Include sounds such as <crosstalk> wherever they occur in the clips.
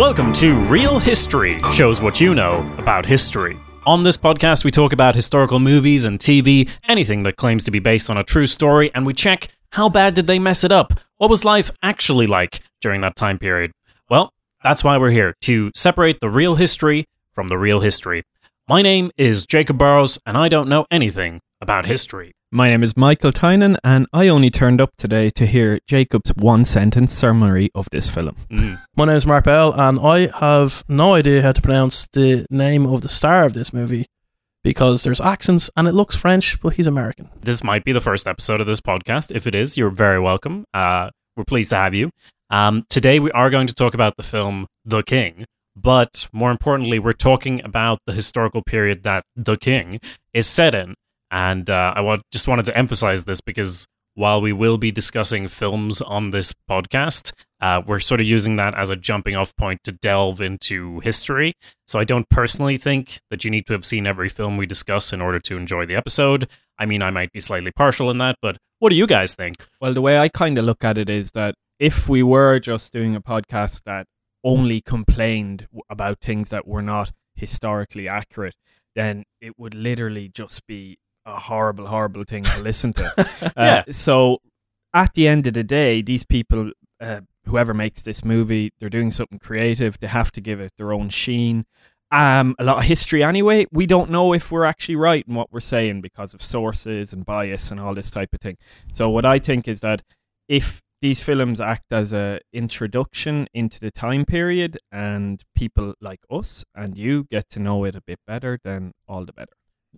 Welcome to Real History, shows what you know about history. On this podcast, we talk about historical movies and TV, anything that claims to be based on a true story, and we check how bad did they mess it up? What was life actually like during that time period? Well, that's why we're here, to separate the real history from the reel history. My name is Jacob Burrows, and I don't know anything about history. My name is Michael Tynan, and I only turned up today to hear Jacob's one sentence summary of this film. Mm. My name is Mark Bell, and I have no idea how to pronounce the name of the star of this movie because there's accents and it looks French, but he's American. This might be the first episode of this podcast. If it is, you're very welcome. Uh, we're pleased to have you. Um, today, we are going to talk about the film The King, but more importantly, we're talking about the historical period that The King is set in. And uh, I want, just wanted to emphasize this because while we will be discussing films on this podcast, uh, we're sort of using that as a jumping off point to delve into history. So I don't personally think that you need to have seen every film we discuss in order to enjoy the episode. I mean, I might be slightly partial in that, but what do you guys think? Well, the way I kind of look at it is that if we were just doing a podcast that only complained about things that were not historically accurate, then it would literally just be a horrible, horrible thing to listen to. <laughs> Uh, Yeah. So at the end of the day, these people, uh, whoever makes this movie, they're doing something creative. They have to give it their own sheen. Um, a lot of history anyway. We don't know if we're actually right in what we're saying because of sources and bias and all this type of thing. So what I think is that if these films act as a introduction into the time period and people like us and you get to know it a bit better, then all the better.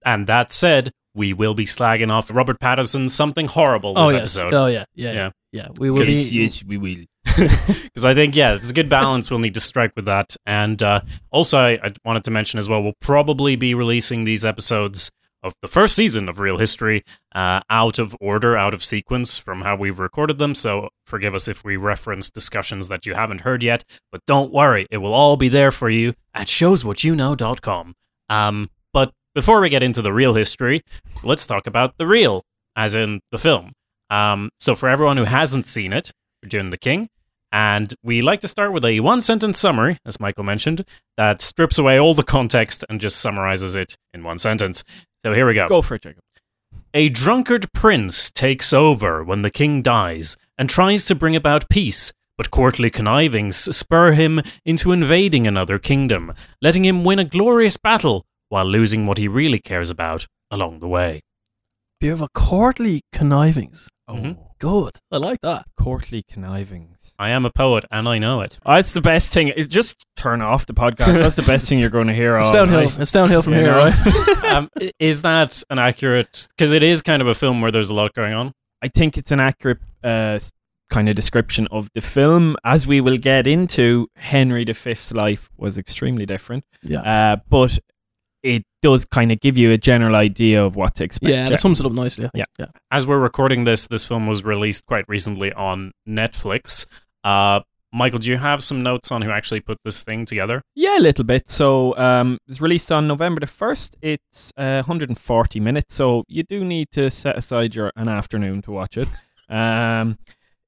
And that said, we will be slagging off Robert Pattinson's something horrible this oh yes, episode. oh yeah, yeah, Yeah. yeah. yeah. We will be. yes, we will. <laughs> Because I think, yeah, it's a good balance we'll need to strike with that. And uh, also, I, I wanted to mention as well, we'll probably be releasing these episodes of the first season of Real History uh, out of order, out of sequence from how we've recorded them. So forgive us if we reference discussions that you haven't heard yet. But don't worry, it will all be there for you at showswhatyouKnow.com. Um, but before we get into the real history, let's talk about the reel, as in the film. Um, so for everyone who hasn't seen it, we're doing The King. And we like to start with a one sentence summary, as Michael mentioned, that strips away all the context and just summarizes it in one sentence. So here we go. Go for it, Jacob. A drunkard prince takes over when the king dies and tries to bring about peace, but courtly connivings spur him into invading another kingdom, letting him win a glorious battle while losing what he really cares about along the way. Beautiful courtly connivings. Oh, Mhm. Good. I like that. courtly connivings. I am a poet and I know it. Oh, that's the best thing. It, just turn off the podcast. That's the best thing you're going to hear. On. It's all downhill. night. It's downhill from You here, know? right? <laughs> <laughs> um, i- is that an accurate? Because it is kind of a film where there's a lot going on. I think it's an accurate uh, s- kind of description of the film. As we will get into, Henry V's life was extremely different, yeah. uh, but it does kind of give you a general idea of what to expect. Yeah, that sums it up nicely. I think. Yeah. yeah. As we're recording this, this film was released quite recently on Netflix. Uh, Michael, do you have some notes on who actually put this thing together? Yeah, a little bit. So um, it was released on November the 1st. It's uh, 140 minutes, so you do need to set aside your an afternoon to watch it. <laughs> Um,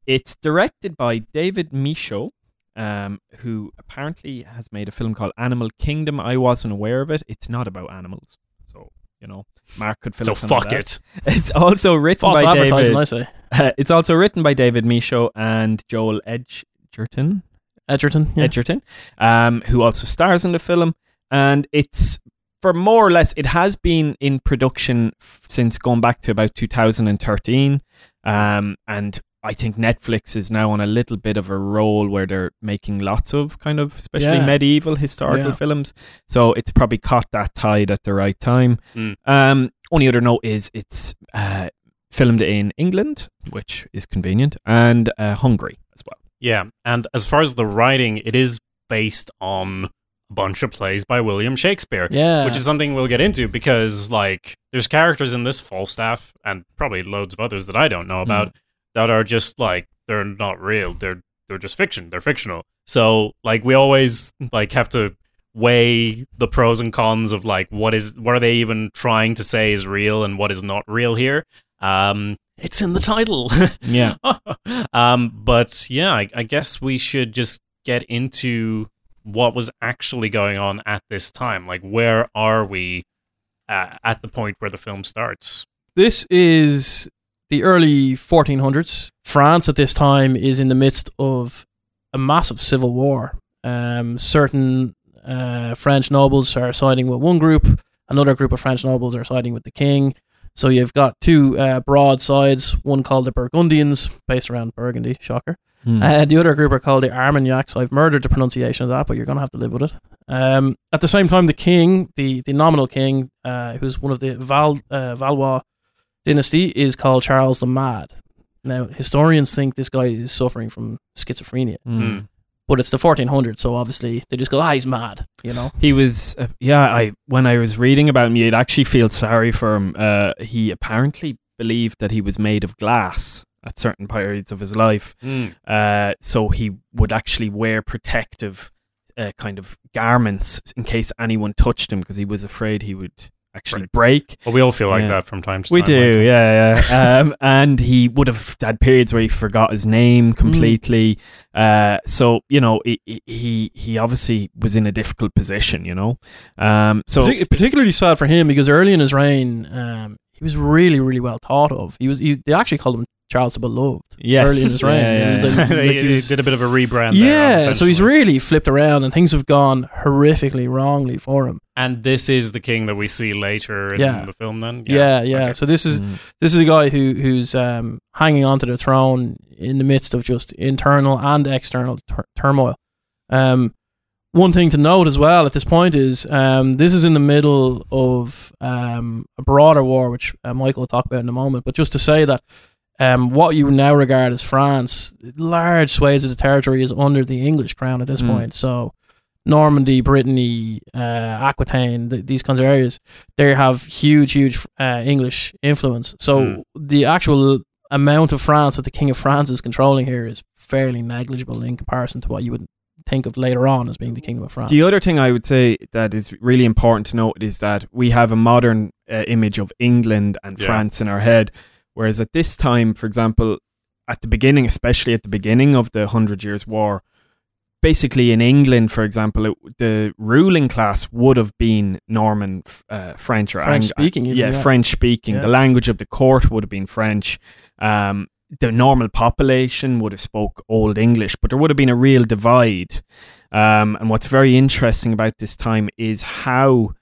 it's directed by David Michôd, um, who apparently has made a film called Animal Kingdom. I wasn't aware of it. It's not about animals. So, you know, Mark could fill so us in on fuck it. <laughs> It's also written False by advertising, David. I say. Uh, <laughs> it's also written by David Michôd and Joel Edgerton. Edgerton. Yeah. Edgerton, um, who also stars in the film. And it's for more or less, it has been in production f- since going back to about 2013. Um, and I think Netflix is now on a little bit of a roll where they're making lots of kind of, especially Yeah. medieval historical Yeah. films. So it's probably caught that tide at the right time. Mm. Um, only other note is it's uh, filmed in England, which is convenient, and uh, Hungary as well. Yeah, and as far as the writing, it is based on a bunch of plays by William Shakespeare. Yeah. which is something we'll get into because like there's characters in this Falstaff and probably loads of others that I don't know about that are just like they're not real. They're they're just fiction. They're fictional. So like we always like have to weigh the pros and cons of like what is what are they even trying to say is real and what is not real here. Um it's in the title. <laughs> Yeah. um but yeah, I, I guess we should just get into what was actually going on at this time. Like, where are we uh, at the point where the film starts? This is the early 1400s. France at this time is in the midst of a massive civil war. Um, certain uh, French nobles are siding with one group, another group of French nobles are siding with the king. So you've got two uh, broad sides, one called the Burgundians, based around Burgundy, shocker. Hmm. Uh, the other group are called the Armagnacs. I've murdered the pronunciation of that, but you're going to have to live with it. Um, at the same time, the king, the, the nominal king, uh, who's one of the Val, uh, Valois dynasty, is called Charles the Mad. Now, historians think this guy is suffering from schizophrenia. Mm. but it's the 1400s, so obviously they just go, ah, he's mad, you know? He was, uh, yeah. I when I was reading about him, you'd actually feel sorry for him. Uh, he apparently believed that he was made of glass at certain periods of his life, Mm. uh, so he would actually wear protective uh, kind of garments in case anyone touched him because he was afraid he would actually Right. break. Well, we all feel like Yeah. that from time to We time. We do, like- yeah, yeah. <laughs> um, and he would have had periods where he forgot his name completely. Uh, so you know, he, he he obviously was in a difficult position. You know, um, so Partic- particularly sad for him because early in his reign, um, he was really, really well thought of. He was. He, they actually called him Charles the Beloved. yes, early in his reign, yeah, yeah, yeah. <laughs> then- he, like he he did a bit of a rebrand. there, Yeah, so he's really flipped around, and things have gone horrifically wrongly for him. and this is the king that we see later in Yeah. the film. Then, Yeah, yeah. Okay. So this is Mm. this is a guy who who's um, hanging onto the throne in the midst of just internal and external tur- turmoil. Um, one thing to note as well at this point is um, this is in the middle of um, a broader war, which uh, Michael will talk about in a moment. But just to say that um, what you now regard as France, large swathes of the territory is under the English crown at this Mm. point. So Normandy, Brittany, uh, Aquitaine, th- these kinds of areas, they have huge, huge uh, English influence. So Mm. the actual amount of France that the King of France is controlling here is fairly negligible in comparison to what you would think of later on as being the Kingdom of France. The other thing I would say that is really important to note is that we have a modern uh, image of England and Yeah. France in our head, whereas at this time, for example, at the beginning, especially at the beginning of the Hundred Years' War, basically in England, for example, it, the ruling class would have been Norman uh, French or French Ang- speaking, even, yeah, yeah. French speaking. Yeah. The language of the court would have been French. Um, the normal population would have spoke Old English, but there would have been a real divide. Um, and what's very interesting about this time is how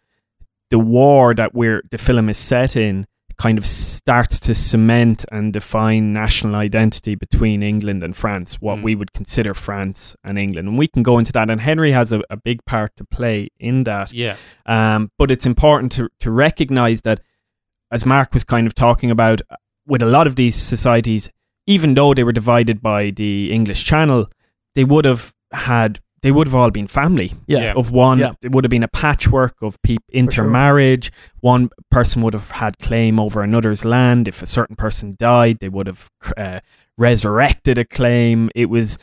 the war that we're the film is set in kind of starts to cement and define national identity between England and France, what Mm. we would consider France and England. And we can go into that. And Henry has a, a big part to play in that. yeah, Um, but it's important to, to recognize that, as Mark was kind of talking about, uh, with a lot of these societies, even though they were divided by the English Channel, they would have had they would have all been family yeah. Yeah. of one. Yeah. It would have been a patchwork of peop sure. intermarriage. One person would have had claim over another's land. If a certain person died, they would have uh, resurrected a claim. It was.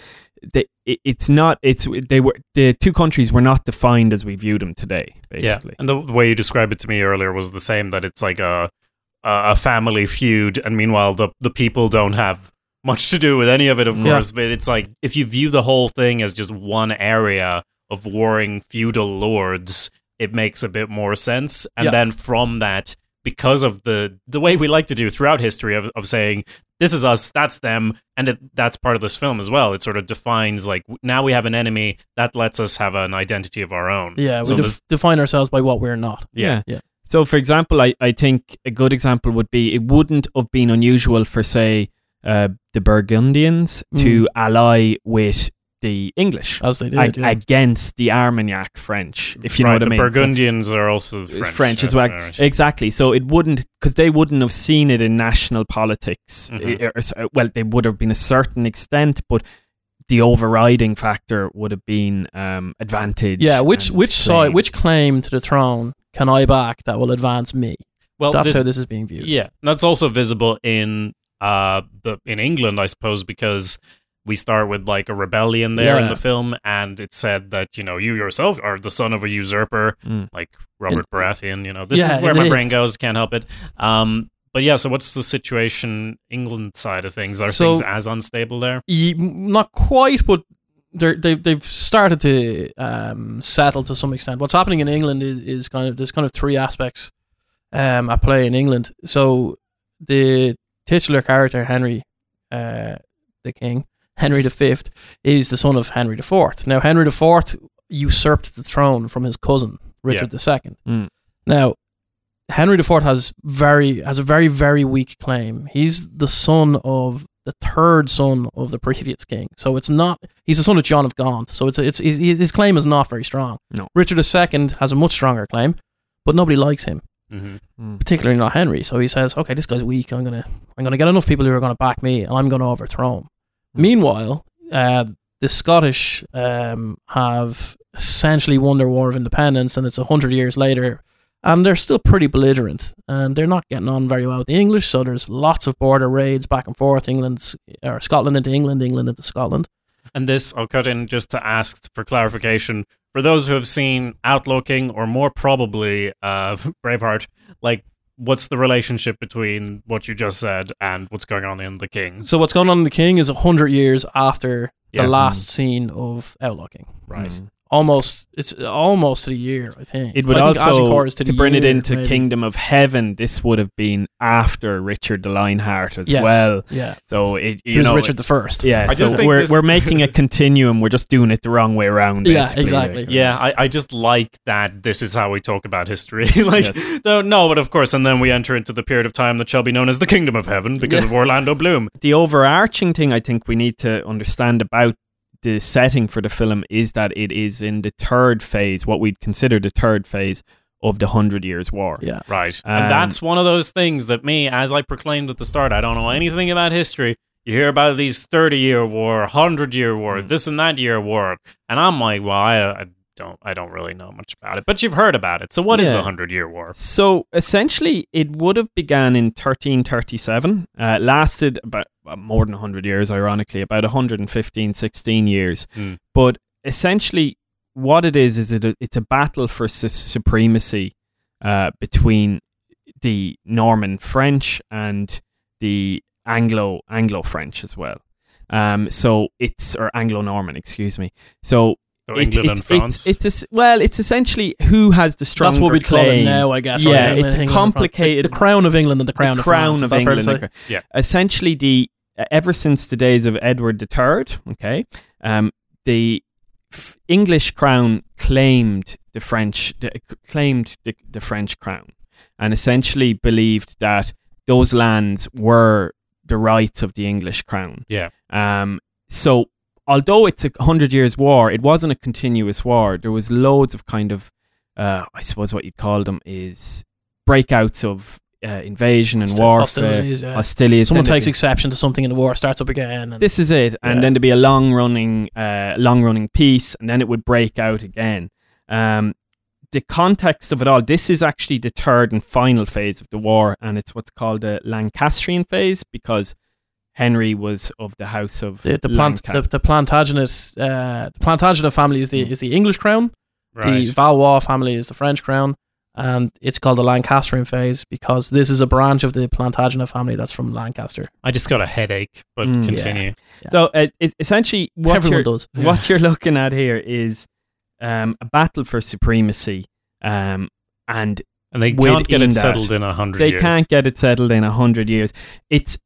They, it, it's not. It's they were the two countries were not defined as we view them today. Basically, yeah. And the, the way you described it to me earlier was the same. That it's like a a a family feud, and meanwhile the the people don't have much to do with any of it, of Yeah. course. But it's like if you view the whole thing as just one area of warring feudal lords, it makes a bit more sense. And Yeah. then from that, because of the the way we like to do throughout history of, of saying this is us, that's them, and it, that's part of this film as well. It sort of defines like now we have an enemy that lets us have an identity of our own. Yeah, we So the- def- define ourselves by what we're not. Yeah. Yeah. So, for example, I, I think a good example would be it wouldn't have been unusual for, say, uh, the Burgundians to ally with the English As they did. ag- yeah. against the Armagnac French, if you know what I the mean. So- Burgundians are also French, French as well. right. Exactly. So it wouldn't, because they wouldn't have seen it in national politics. Or s- well, they would have been a certain extent, but the overriding factor would have been um, advantage. yeah, which which side, which claim to the throne can I back that will advance me? Well, That's this, how this is being viewed. Yeah, that's also visible in uh the in England, I suppose, because we start with like a rebellion there in the film, and it said that you know you yourself are the son of a usurper, Mm. like Robert Baratheon. You know, this Yeah, is where my brain goes. Can't help it. Um, but yeah, so what's the situation England side of things? Are So- things as unstable there? Ye- not quite, but they're, they've they've started to um, settle to some extent. What's happening in England is, is kind of there's kind of three aspects um, at play in England. So the titular character Henry, uh, the King, Henry V, is the son of Henry IV. Now Henry IV usurped the throne from his cousin Richard II. Mm. Now Henry IV has very has a very very weak claim. He's the son of the third son of the previous king, so it's not. He's the son of John of Gaunt, so it's it's his, his claim is not very strong. No. Richard II has a much stronger claim, but nobody likes him, hmm particularly not Henry. So he says, "Okay, this guy's weak. I'm gonna I'm gonna get enough people who are gonna back me, and I'm gonna overthrow him." Meanwhile, uh, the Scottish um, have essentially won their war of independence, and it's a hundred years later, and they're still pretty belligerent, and they're not getting on very well with the English. So there's lots of border raids back and forth, England's or Scotland into England, England into Scotland. And this, I'll cut in just to ask for clarification. For those who have seen Outlaw King, or more probably uh, <laughs> Braveheart, like, what's the relationship between what you just said and what's going on in The King? So what's going on in the King is a hundred years after Yeah. the last scene of Outlaw King. Right. Mm. Almost, it's almost to the year. I think It would I also is to, to, the bring it into maybe. Kingdom of Heaven. This would have been after Richard the Lionheart as Yes. well. Yeah, So it, you who's know, Richard the First? Yeah, I so just think we're this- we're making a <laughs> continuum. We're just doing it the wrong way around. Yeah, exactly. Yeah, I, I just like that this is how we talk about history. <laughs> like, Yes. no, no, but of course, and then we enter into the period of time that shall be known as the Kingdom of Heaven because Yeah. of Orlando Bloom. the overarching thing I think we need to understand about the setting for the film is that it is in the third phase, what we'd consider the third phase of the Hundred Years' War. Yeah, Right. Um, and that's one of those things that me, as I proclaimed at the start, I don't know anything about history. You hear about these 30 year war, 100 year war, Mm. this and that year war. And I'm like, well, I, I don't I don't really know much about it. But you've heard about it. So what is Yeah. the 100 year war? So essentially, it would have began in 1337, uh, lasted about uh, more than 100 years, ironically, about 115, 16 years. Hmm. But essentially, what it is, is it it's a battle for su- supremacy uh, between the Norman French and the Anglo Anglo French as well. Um, so it's or Anglo Norman, excuse me. So So it's, England it's, and France. It's, it's a, well, it's essentially who has the stronger that's what we call it claim. now. I guess. Yeah, right? it's a England complicated- The, the crown of England and the crown the of crown France. of Is that fair to England. Yeah. Essentially, the uh, ever since the days of Edward III, okay, um, the f- English crown claimed the French the, claimed the, the French crown, and essentially believed that those lands were the rights of the English crown. Yeah. Um. So, although it's a hundred years war, it wasn't a continuous war. There was loads of kind of, uh, I suppose what you'd call them is breakouts of uh, invasion and Hosti- warfare, hostilities, yeah. hostilities. Someone Then takes there'd exception to something in the war, starts up again. And This is it, and Yeah. then there'd be a long running, uh, long running peace, and then it would break out again. Um, the context of it all. This is actually the third and final phase of the war, and it's what's called the Lancastrian phase because Henry was of the house of the, the, plant, the, the Plantagenet, uh, the Plantagenet family is the Mm. is the English crown. The. Valois family is the French crown, and it's called the Lancastrian phase because this is a branch of the Plantagenet family that's from Lancaster. I just got a headache, but Mm. continue. So uh, it's essentially what Everyone you're, does. <laughs> what you're looking at here is um, a battle for supremacy, um, and And they can't get it that, settled in a 100 they years. can't get it settled in a hundred years. It's v-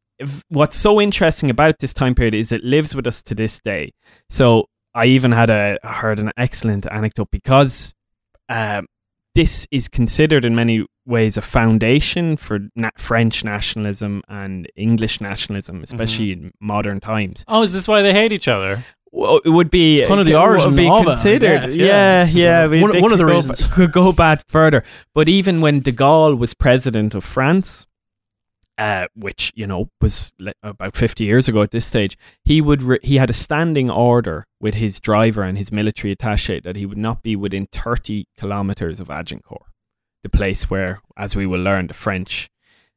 what's so interesting about this time period is it lives with us to this day. So I even had a heard an excellent anecdote because um, this is considered in many ways a foundation for na- French nationalism and English nationalism, especially in modern times. Oh, is this why they hate each other? Well, it would be It's kind of the would origin be of considered. guess, yeah, yeah. yeah. They one- one of the reasons. could go back further. But even when De Gaulle was president of France, uh, which you know was about fifty years ago at this stage, he would re- he had a standing order with his driver and his military attaché that he would not be within thirty kilometers of Agincourt, the place where, as we will learn, the French.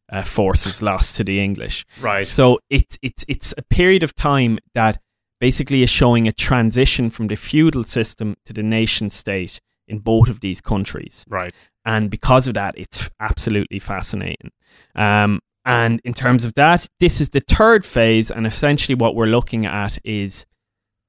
Uh, forces lost to the English. Right. So it's it's it's a period of time that basically is showing a transition from the feudal system to the nation state in both of these countries, Right. and because of that, it's absolutely fascinating. Um, and in terms of that, this is the third phase, and essentially what we're looking at is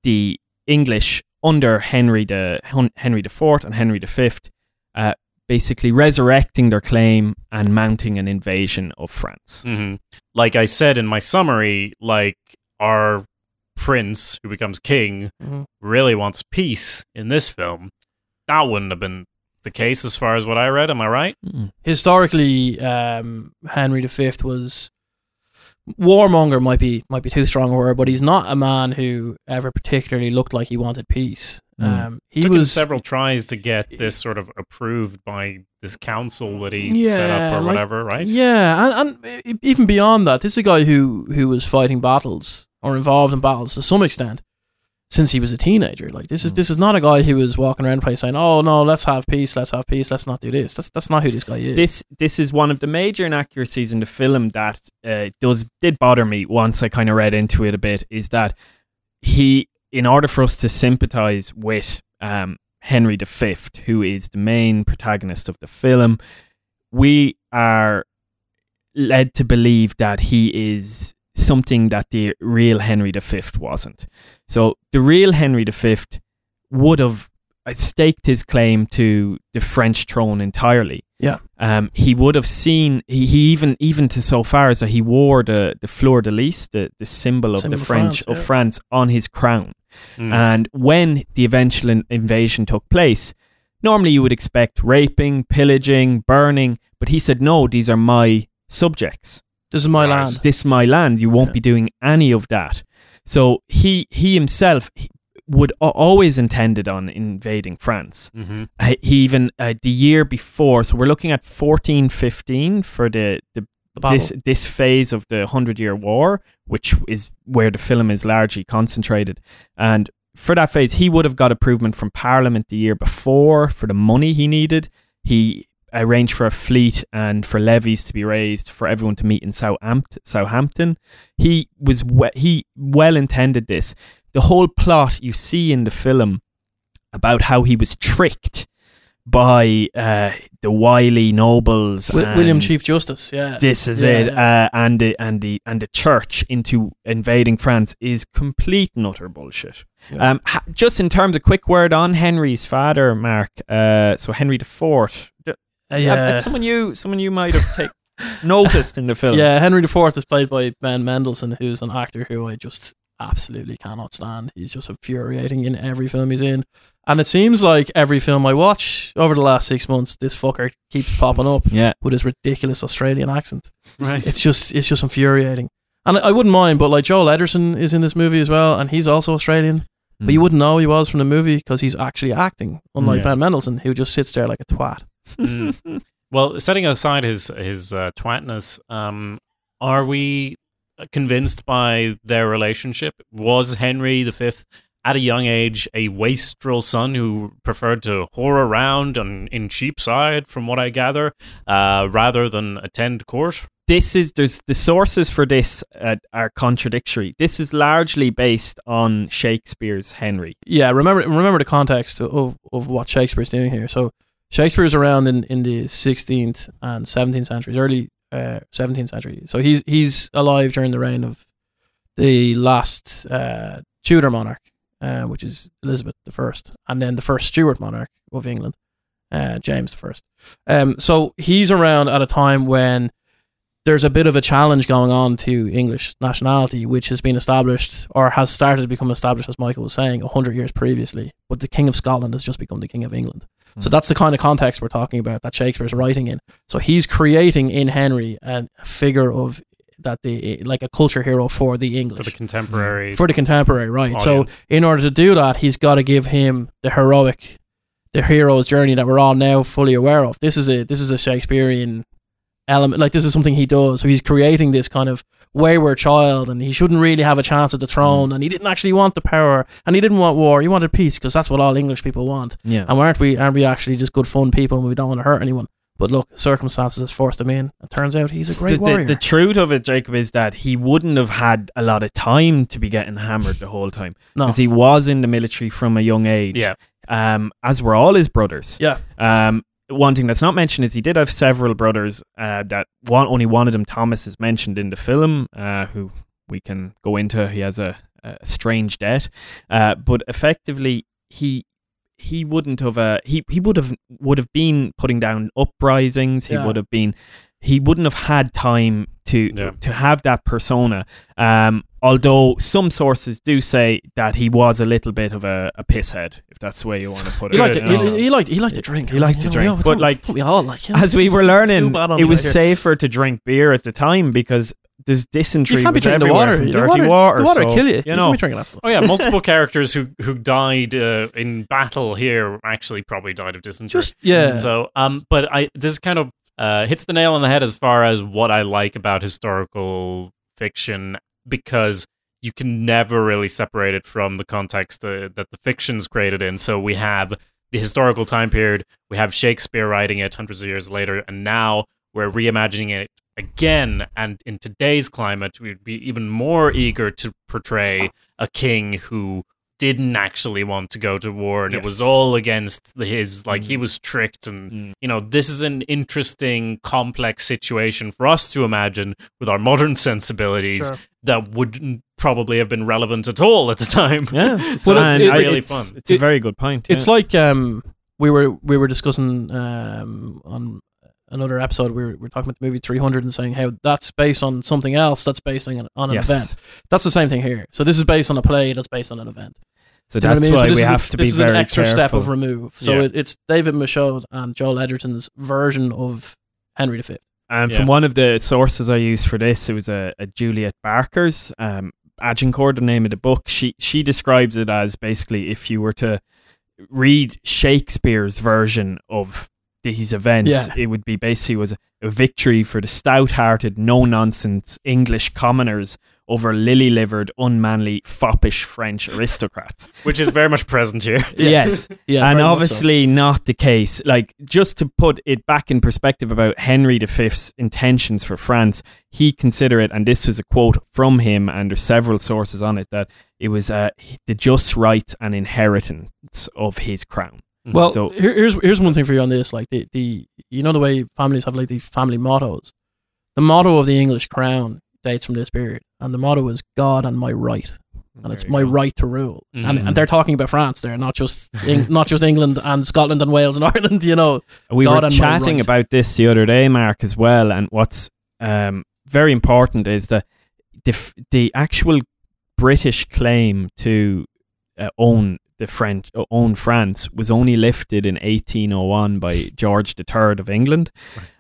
the English under Henry the Henry the Fourth and Henry the Fifth, uh, basically resurrecting their claim and mounting an invasion of France. hmm Like I said in my summary, like our prince who becomes king Mhm. really wants peace in this film. That wouldn't have been the case as far as what I read. Am I right? historically, um, Henry V was warmonger. Might be might be too strong a word, but he's not a man who ever particularly looked like he wanted peace. Mm. Um, he Took was several tries to get this sort of approved by this council that he set up or like- whatever, right? Yeah, and, and even beyond that, this is a guy who who was fighting battles or involved in battles to some extent since he was a teenager. Like this is Mm. this is not a guy who was walking around the place saying, "Oh no, let's have peace, let's have peace, let's not do this." That's that's not who this guy is. This this is one of the major inaccuracies in the film that uh, does did bother me once I kind of read into it a bit. Is that he, in order for us to sympathize with um, Henry V, who is the main protagonist of the film, we are led to believe that he is something that the real Henry V wasn't. So the real Henry V would have uh, staked his claim to the French throne entirely. Yeah. Um, he would have seen he, he even even to so far as that he wore the the fleur de lis, the, the symbol of Symbol the French France, of yeah. France on his crown. Mm. And when the eventual in- invasion took place, normally you would expect raping, pillaging, burning, but he said, no, these are my subjects. This is my Right. land. This is my land. You won't Yeah. be doing any of that. So he he himself he would always intended on invading France. hmm Uh, He even uh, the year before, so we're looking at fourteen fifteen for the the The this this phase of the Hundred Year War, which is where the film is largely concentrated. And for that phase, he would have got approval from Parliament the year before for the money he needed. He arranged for a fleet and for levies to be raised for everyone to meet in Southampt- Southampton. He was we- he well intended this. The whole plot you see in the film about how he was tricked by uh, the wily nobles, Wi- William Chief Justice. Yeah, this is Yeah, it, yeah. uh, and the and the and the church into invading France is complete and utter bullshit. Yeah. Um, ha- just in terms of quick word on Henry's father, Mark. Uh, so Henry the Fourth. D- Uh, yeah. someone you someone you might have take, <laughs> noticed in the film. Yeah, Henry IV is played by Ben Mendelsohn, who's an actor who I just absolutely cannot stand. He's just infuriating in every film he's in. And it seems like every film I watch over the last six months, this fucker keeps popping up yeah. with his ridiculous Australian accent. Right. It's just it's just infuriating. And I I wouldn't mind, but like Joel Edgerton is in this movie as well, and he's also Australian. But Mm. you wouldn't know he was from the movie because he's actually acting, unlike Yeah. Ben Mendelsohn, who just sits there like a twat. Mm. Well, setting aside his his uh, twatness, um, are we convinced by their relationship? Was Henry V at a young age a wastrel son who preferred to whore around on, in Cheapside, from what I gather, uh, rather than attend court? this is there's the sources for this uh, are contradictory. This is largely based on Shakespeare's Henry. yeah, remember remember the context of, of what Shakespeare's doing here. So Shakespeare's around in, in the 16th and 17th centuries, early uh, 17th century. So he's he's alive during the reign of the last uh, Tudor monarch, uh, which is Elizabeth I, and then the first Stuart monarch of England, uh, James I. Um, so he's around at a time when there's a bit of a challenge going on to English nationality, which has been established or has started to become established, as Michael was saying, 100 years previously. But the King of Scotland has just become the King of England. So that's the kind of context we're talking about that Shakespeare's writing in. So he's creating in Henry a figure of that the like a culture hero for the English For the contemporary for the contemporary, right? So in order to do that, he's got to give him the heroic, the hero's journey that we're all now fully aware of. This is a this is a Shakespearean element. Like this is something he does. So he's creating this kind of wayward child, and he shouldn't really have a chance at the throne. And he didn't actually want the power, and he didn't want war. He wanted peace because that's what all English people want. Yeah. And aren't we? Aren't we actually just good fun people, and we don't want to hurt anyone? But look, circumstances has forced him in. It turns out he's a great the, warrior. The, the truth of it, Jacob, is that he wouldn't have had a lot of time to be getting hammered the whole time no, because he was in the military from a young age. Yeah. Um, as were all his brothers. yeah, Um, one thing that's not mentioned is he did have several brothers. Uh, that one only one of them, Thomas, is mentioned in the film. Uh, who we can go into. He has a a strange debt, Uh, but effectively, he he wouldn't have uh, he he would have would have been putting down uprisings. He Yeah. would have been he wouldn't have had time to Yeah. to have that persona. Um, although some sources do say that he was a little bit of a, a pisshead, if that's the way you want to put it. He liked, Good, to, no. he, he liked he liked to drink. He liked to You know, drink, but like- we all like you As we were learning, too bad on it was here. safer to drink beer at the time because there's dysentery You can't be drinking the everywhere water. from The dirty water, water. the water so, kill you. You You can't know, be drinking that stuff. Oh yeah, <laughs> multiple characters who who died uh, in battle here actually probably died of dysentery. Just yeah. So, um, but I this kind of uh, hits the nail on the head as far as what I like about historical fiction because you can never really separate it from the context uh, that the fiction's created in. So we have the historical time period, we have Shakespeare writing it hundreds of years later, and now we're reimagining it again. And in today's climate, we'd be even more eager to portray a king who didn't actually want to go to war and it was all against his like he Mm. was tricked and Mm. you know this is an interesting complex situation for us to imagine with our modern <laughs> sensibilities Sure. that wouldn't probably have been relevant at all at the time Yeah. <laughs> so Well, it's it's- it- really it's, fun It's a very good point. It's like um we were we were discussing um on another episode we were, we were talking about the movie 300 and saying how that's based on something else that's based on, on an yes. event. That's the same thing here. So this is based on a play that's based on an event. So Do you know that's I mean? Why this we is a- have to this be is very an extra careful. step of remove. So Yeah. it, it's David Michôd and Joel Edgerton's version of Henry V. And Yeah. from one of the sources I used for this, it was a, a Juliet Barker's um, Agincourt, the name of the book. She she describes it as basically if you were to read Shakespeare's version of these events, Yeah. it would be basically was a, a victory for the stout-hearted, no-nonsense English commoners over lily-livered, unmanly, foppish French aristocrats. <laughs> which is very much present here <laughs> yes, Yeah, and very much so. obviously not the case. Like just to put it back in perspective about Henry V's intentions for France, he considered it, and this was a quote from him, and there's several sources on it that it was uh, the just right and inheritance of his crown. Well, So- here, here's here's one thing for you on this. Like the, the you know the way families have like these family mottos. The motto of the English crown dates from this period, and the motto is "God and my right," and it's my go. right to rule. And, Mhm. and they're talking about France there, not just Eng- <laughs> not just England and Scotland and Wales and <laughs> Ireland. You know, We God were chatting right. about this the other day, Mark, as well. And what's um, very important is that the f- the actual British claim to uh, own the French uh, own France was only lifted in 1801 by George III of England.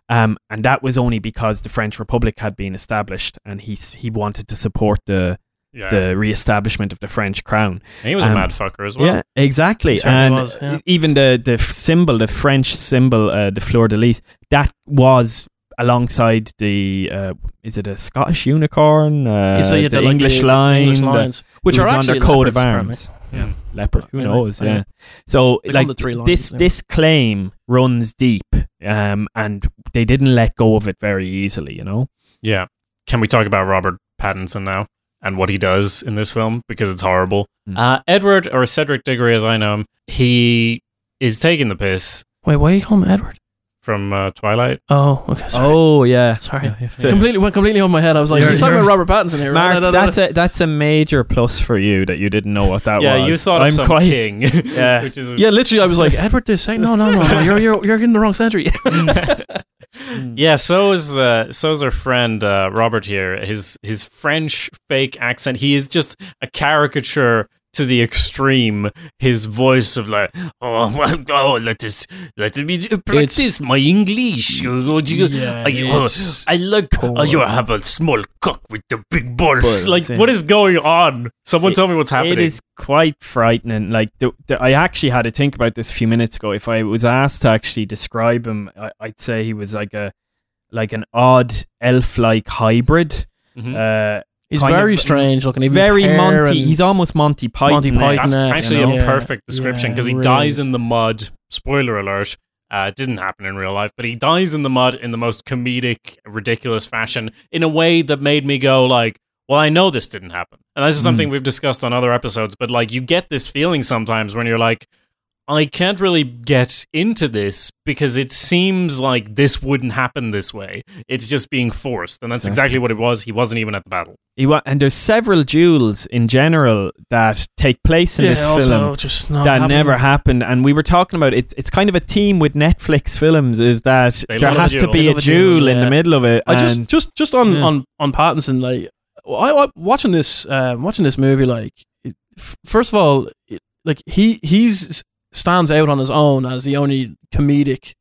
Um, and that was only because the French Republic had been established, and he he wanted to support the yeah the re-establishment of the French crown. and he was a um, mad fucker as well Yeah, exactly. And was, yeah. even the the symbol, the French symbol, uh, the fleur de lis, that was alongside the uh, is it a Scottish unicorn? Uh, You see it, the like, English the line, English the- lines, which are was on actually their coat of leopards, apparently. arms. Yeah. Leopard, who Anyway, knows? anyway. Yeah. So They call like the three lines, this yeah. this claim runs deep, um, and they didn't let go of it very easily. You know. yeah can we talk about robert pattinson now and what he does in this film because it's horrible Mm. uh, edward or cedric diggory as i know him he is taking the piss Wait, why do you call him Edward? From uh, twilight Oh, okay. Sorry. Oh yeah. Sorry. Yeah, you completely went completely over my head. I was like, You're- you're, talking you're- about Robert Pattinson here, Mark, right? No, no, no, that's a that's a major plus for you that you didn't know what that yeah was. you thought I'm of some quite king <laughs> Yeah. which is Yeah, literally, I was like, Edward this say no, no, no, no, you're you're you're getting the wrong century. <laughs> <laughs> yeah, so is uh, so is our friend uh, Robert here. His his French fake accent. He is just a caricature to the extreme. His voice of like, oh, oh let us let me practice my English. Yeah, I, oh, I like oh, you have a small cock with the big balls. Like, what is going on? Someone It- tell me what's happening. It is quite frightening. Like the, the, I actually had to think about this a few minutes ago. If I was asked to actually describe him, I, I'd say he was like a like an odd elf-like hybrid. Mhm. Uh, He's very of- strange looking. Even very Monty. He's almost Monty Python. Monty Python. That's actually you know? a perfect description Yeah, because he it dies is. in the mud. Spoiler alert. Uh, didn't happen in real life, but he dies in the mud in the most comedic, ridiculous fashion in a way that made me go like, "Well, I know this didn't happen." And this is something we've discussed on other episodes. But like, you get this feeling sometimes when you're like, I can't really get into this because it seems like this wouldn't happen this way. It's just being forced, and that's Exactly. exactly what it was. He wasn't even at the battle. He wa- and there's several duels in general that take place in yeah, this also film just not that happening. never happened. And we were talking about it. It's kind of a theme with Netflix films is that They there has to be They a love a duel, duel in the middle of it. I just just just on Yeah. on on Pattinson like I, I watching this um, watching this movie like it, f- first of all it, like he he's stands out on his own as the only comedic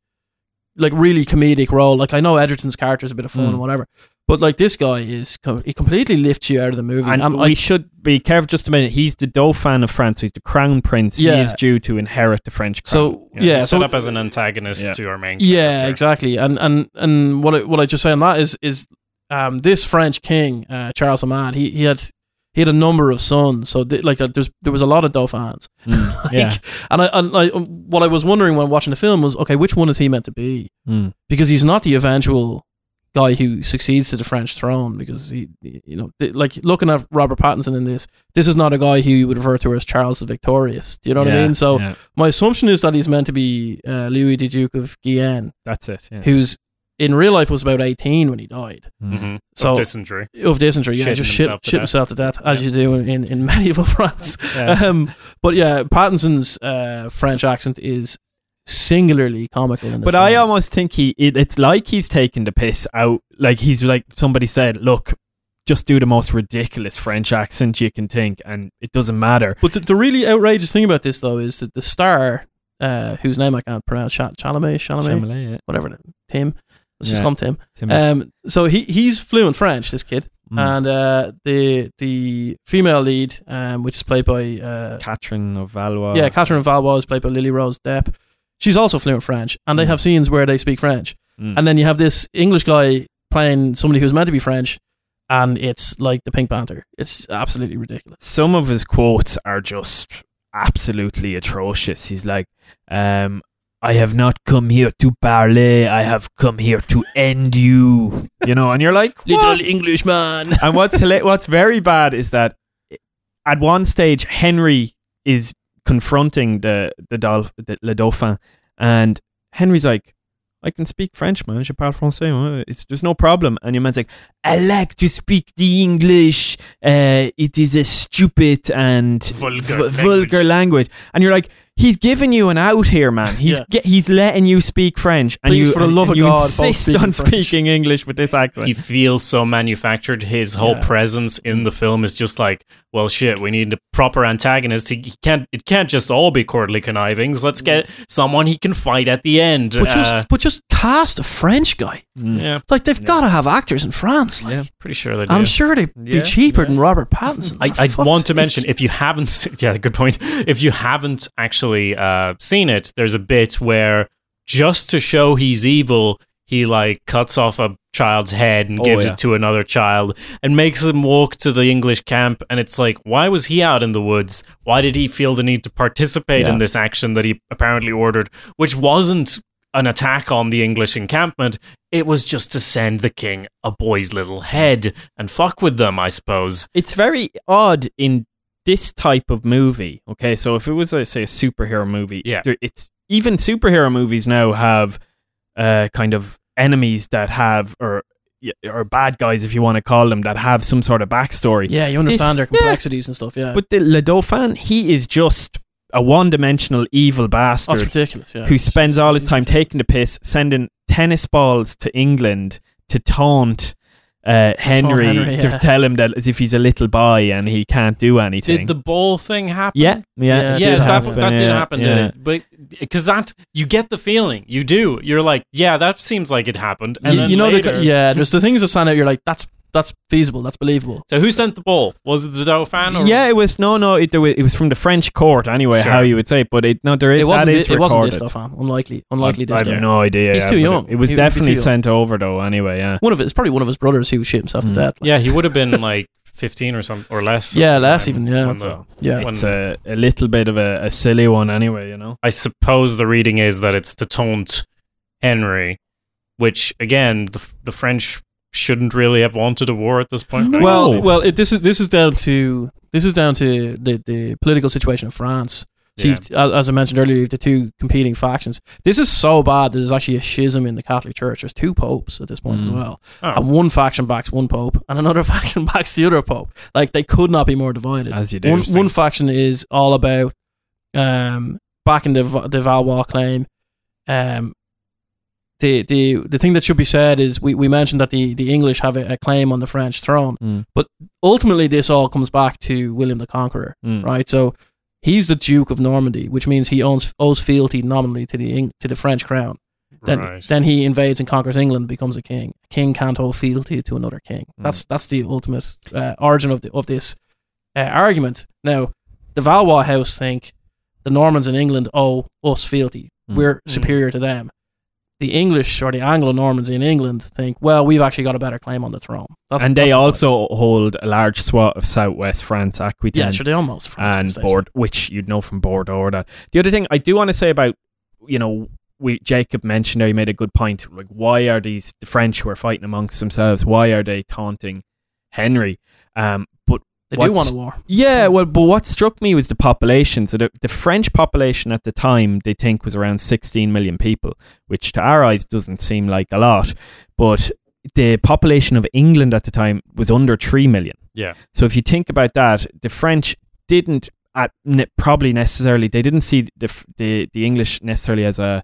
like really comedic role like I know Edgerton's character is a bit of fun Mm. and whatever but like this guy is com- he completely lifts you out of the movie And I'm- we I- should be careful just a minute. He's the Dauphin of France. He's the crown prince. Yeah. He is due to inherit the French crown. so yeah, He's so set up as an antagonist Yeah. to our main. Character. Yeah, exactly. And and and what I, what I just say on that is is um, this French king uh, Charles the Mad he he had he had a number of sons, so th- like that there's there was a lot of dauphins. Mm, <laughs> Like, yeah. and I, and I what I was wondering when watching the film was okay, which one is he meant to be? Mm. Because he's not the eventual guy who succeeds to the French throne. Because he, you know, like looking at Robert Pattinson in this, this is not a guy who you would refer to as Charles the Victorious. Do you know what I mean? So yeah, my assumption is that he's meant to be uh, Louis the Duke of Guyenne that's it. Yeah. who's in real life was about 18 when he died Mm. Mhm. So- of dysentery. of dysentery. Yeah, Shitting just shit, himself to shit death. himself to death, as you do in, in <laughs> medieval France. Yeah. Um, but yeah, Pattinson's uh, French accent is singularly comical. In this But I almost think he it, it's like he's taking the piss out. Like he's like somebody said, look, just do the most ridiculous French accent you can think, and it doesn't matter. But the, the really outrageous thing about this, though, is that the star, uh, whose name I can't pronounce, Cha- Chalamet, Chalamet, Chalamet, yeah. whatever, Tim. Let's just come to him Tim. Um, so he he's fluent French, this kid, Mm. and uh, the the female lead, um, which is played by uh, Catherine of Valois. yeah, Catherine Valois is played by Lily Rose Depp. She's also fluent French, and they Mm. have scenes where they speak French. Mm. And then you have this English guy playing somebody who's meant to be French, and it's like the Pink Panther. It's absolutely ridiculous. some of his quotes are just absolutely atrocious. He's like, um, I have not come here to parler, I have come here to end you. You know, and you're like, <laughs> Little Englishman. and what's <laughs> what's very bad is that at one stage Henry is confronting the the, Dol- the Le Dauphin, and Henry's like, "I can speak French, man. Je parle français. huh? It's there's no problem." And your man's like, "I like to speak the English. Uh, it is a stupid and Vulgar v- language." vulgar language." And you're like. He's giving you an out here, man. <laughs> He's Yeah. ge- he's letting you speak French, and Please, you for the love and of you God, both insist speak on French. speaking English with this accent. He feels so manufactured. His whole Yeah. presence in the film is just like, well, shit. We need a proper antagonist. He he can't. It can't just all be Courtly connivings. Let's get someone he can fight at the end. But just, Uh, but just cast a French guy. Mm. yeah, Like they've Yeah. got to have actors in France. Like, Yeah. pretty sure they do. I'm sure they'd Yeah. be cheaper than Robert Pattinson. I, I want to mention if you haven't <laughs> yeah good point if you haven't actually uh, seen it there's a bit where just to show he's evil he like cuts off a child's head and Oh, gives yeah. it to another child and makes him walk to the English camp and it's like why was he out in the woods why did he feel the need to participate Yeah. in this action that he apparently ordered which wasn't an attack on the English encampment it was just to send the king a boy's little head and fuck with them I suppose it's very odd in this type of movie. Okay, so if it was, a, say, a superhero movie, Yeah. it's even superhero movies now have uh, kind of enemies that have or or bad guys, if you want to call them, that have some sort of backstory. Yeah, you understand This- their complexities and stuff. Yeah, But the Le Dauphin, he is just a one-dimensional evil bastard. that's ridiculous. Yeah, who spends all his time taking the piss, sending tennis balls to England to taunt. Uh, Henry, Henry, to yeah. tell him that as if he's a little boy and he can't do anything. Did the ball thing happen? Yeah, yeah, Yeah, yeah, that, happen, that did yeah, happen, yeah. did it? But because that you get the feeling, you do. You're like, yeah, that seems like it happened. And you, then you know, later, the, yeah. There's the things that stand out. You're like, that's that's feasible. That's believable. So who sent the ball? Was it the Dauphin? Or Yeah, it was no, no. It, was- it was from the French court anyway. Sure. How you would say it, but it no, there is It wasn't. that This, is it wasn't this recorded. stuff, man. Unlikely. Unlikely. I, this I have no idea. He's yeah, too young. It, it was He definitely sent over though. Anyway, yeah. One of it. It's probably one of his brothers who shit himself to Mm. death. like. yeah, he would have been like 15 or something or less. Yeah, less even, yeah. the- Yeah. it's a, a little bit of a, a silly one anyway. You know. I suppose the reading is that it's to taunt Henry, which again, the the French shouldn't really have wanted a war at this point. right? Well, No. well, it, this is this is down to this is down to the the political situation in France. So, you've, as as I mentioned earlier, you have the two competing factions. This is so bad. There's actually a schism in the Catholic Church. There's two popes at this point as Mm. well, Oh. and one faction backs one pope, and another <laughs> faction backs the other pope. Like they could not be more divided. As you do. One, one faction is all about um, backing the the Valois claim. Um, the the the thing that should be said is we, we mentioned that the, the English have a, a claim on the French throne. Mm, Ultimately, this all comes back to William the Conqueror, mm. right? So he's the Duke of Normandy, which means he owns owes fealty nominally to the Eng- to the French crown. Then right. then he invades and conquers England, becomes a king. A king can't owe fealty to another king. Mm. That's that's the ultimate uh, origin of the, of this uh, argument. Now, the Valois House think the Normans in England owe us fealty. Mm. We're Mm. superior to them. The English or the Anglo Normans in England think, well, we've actually got a better claim on the throne. That's, and they the also hold a large swath of southwest France, Aquitaine, yeah, sure, they almost France and this stage. Bord, which you'd know from Bordeaux. Or that. The other thing I do want to say about, you know, we Jacob mentioned there, he made a good point. Like, why are these the French who are fighting amongst themselves? Why are they taunting Henry? Um, but They do want a war. yeah, well, but what struck me was the population. So the, the French population at the time they think was around 16 million people, which to our eyes doesn't seem like a lot, but the population of England at the time was under 3 million. Yeah. So if you think about that, the French didn't at ne- probably necessarily they didn't see the the the English necessarily as a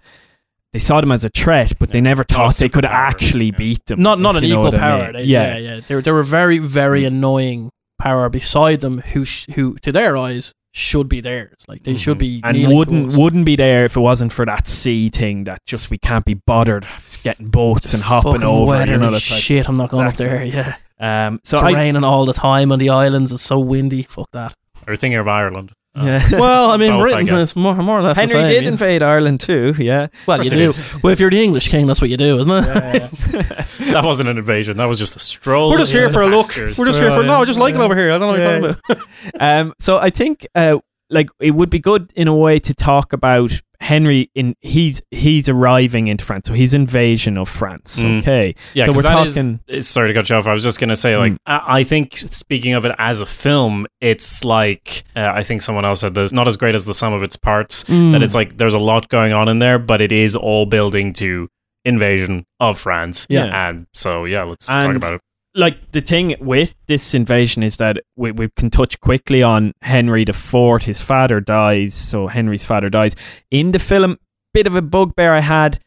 they saw them as a threat, but they never thought they could superpower, actually yeah. beat them. Not not an equal what I power. mean. They, yeah. yeah, yeah. They were, they were very very Mm. annoying power beside them who sh- who to their eyes should be theirs. Like they should Mhm. be and wouldn't wouldn't be there if it wasn't for that sea thing that just we can't be bothered getting boats and hopping Fucking over. You know, and that shit. I'm not going Exactly. up there. Yeah, Um, so it's I, raining all the time on the islands. It's so windy. Fuck that. Or thinking of Ireland. Uh, yeah. <laughs> Well, I mean, Both, Britain guess. is more more or less. the Henry same, did invade Ireland too. Yeah, Well, you do. Well, if you're the English king, that's what you do, isn't it? <laughs> that wasn't an invasion. That was just a stroll. We're just here for a look. pastures. We're just here for no. I just like it over here. I don't know what Yeah. you're talking about. <laughs> um, so I think uh, like it would be good in a way to talk about Henry in he's he's arriving into France, so his invasion of France. Mm. Okay, Yeah, So we're talking- is- sorry to cut you off. I was just gonna say, like, Mm. I, I think speaking of it as a film, it's like uh, I think someone else said this. Not as great as the sum of its parts. Mm. That it's like there's a lot going on in there, but it is all building to invasion of France. Yeah. and so yeah, let's talk about it. Like the thing with this invasion is that we, we can touch quickly on Henry the Fourth. His father dies, so Henry's father dies in the film. Bit of a bugbear I had.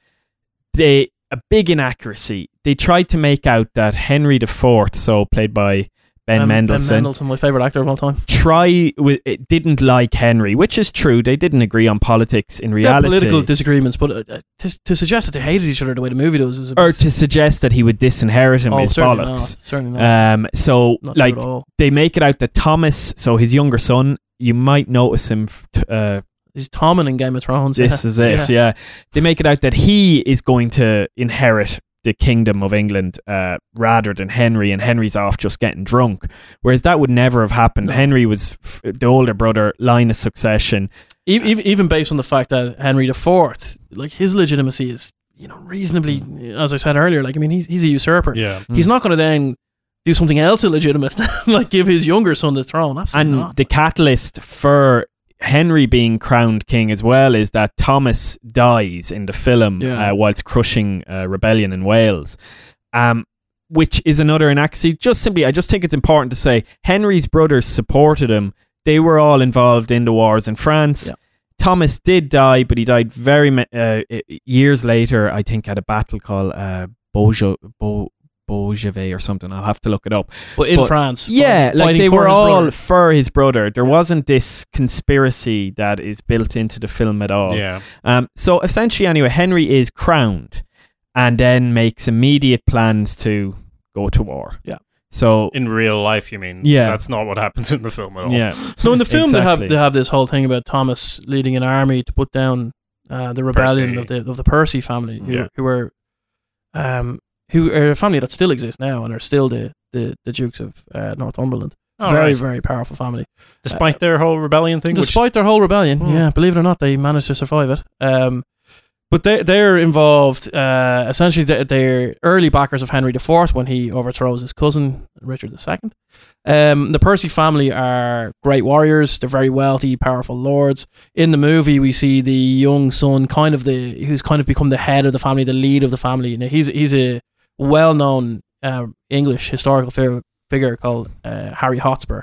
They a big inaccuracy. They tried to make out that Henry the Fourth, so played by Ben Um, Mendelsohn, Ben Mendelsohn, my favorite actor of all time. try with it didn't like Henry, which is true. They didn't agree on politics in reality. political disagreements, but uh, uh, to, to suggest that they hated each other the way the movie does is a or to suggest that he would disinherit him oh, is certainly not. bollocks. Certainly not. Um, so not like true at all. they make it out that Thomas, so his younger son, you might notice him. Uh, He's Tommen in Game of Thrones. this yeah. is it, Yeah. yeah. They make it out that he is going to inherit the kingdom of England uh, rather than Henry, and Henry's off just getting drunk. Whereas that would never have happened. No. Henry was f- the older brother, line of succession. E- Even, even based on the fact that Henry IV, like his legitimacy is, you know, reasonably, as I said earlier, like I mean, he's he's a usurper. Yeah, He's not going to then do something else illegitimate, <laughs> like give his younger son the throne. Absolutely and not. the catalyst for Henry being crowned king as well is that Thomas dies in the film Yeah. uh, whilst crushing uh, rebellion in Wales. Um, which is another inaccuracy. Just simply, I just think it's important to say Henry's brothers supported him. They were all involved in the wars in France. Yeah. Thomas did die, but he died very uh, years later. I think at a battle called uh, Beaujeu, Beau, Beaujeu or something. I'll have to look it up. but in but- France, Yeah, fighting like they were all brother. for his brother. There wasn't this conspiracy that is built into the film at all. yeah. Um, so essentially, anyway, Henry is crowned, and then makes immediate plans to go to war. Yeah. So In real life, you mean? Yeah. that's not what happens in the film at all. yeah, <laughs> No, in the film they have they have this whole thing about Thomas leading an army to put down uh, the rebellion Percy. of the of the Percy family, who, Yeah. who were um who are a family that still exists now and are still the the, the Dukes of uh, Northumberland. All very right. very powerful family. Despite their whole rebellion thing, Despite their whole rebellion, Hmm. yeah, believe it or not, they managed to survive it. Um, But they they're involved. Uh, essentially, they- they're early backers of Henry IV when he overthrows his cousin Richard II. Um, the Percy family are great warriors. They're very wealthy, powerful lords. In the movie, we see the young son, kind of the who's kind of become the head of the family, the lead of the family. Now, he's he's a well known uh, English historical figure, figure called uh, Harry Hotspur,